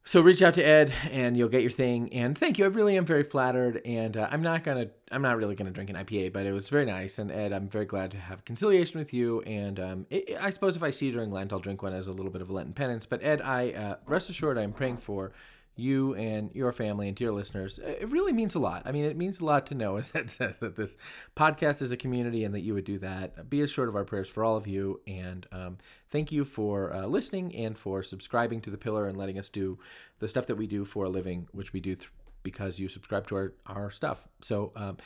so reach out to Ed and you'll get your thing. And thank you. I really am very flattered. And uh, I'm not gonna, I'm not really gonna drink an IPA, but it was very nice. And Ed, I'm very glad to have conciliation with you. And um, it, I suppose if I see you during Lent, I'll drink one as a little bit of a Lenten penance. But Ed, I uh, rest assured, I'm praying for you and your family and dear listeners. It really means a lot. I mean, it means a lot to know, as Ed says, that this podcast is a community and that you would do that. Be assured of our prayers for all of you. And um, thank you for uh, listening and for subscribing to The Pillar and letting us do the stuff that we do for a living, which we do th- because you subscribe to our, our stuff. So, um,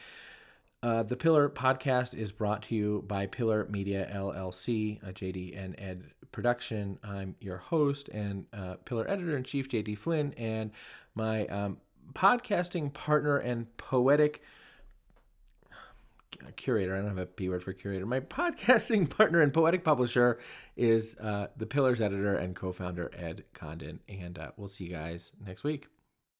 uh, the Pillar podcast is brought to you by Pillar Media LLC, a JD and Ed production. I'm your host and uh, Pillar editor in chief, JD Flynn, and my um, podcasting partner and poetic curator. I don't have a P word for curator. My podcasting partner and poetic publisher is uh, the Pillars editor and co founder, Ed Condon. And uh, we'll see you guys next week.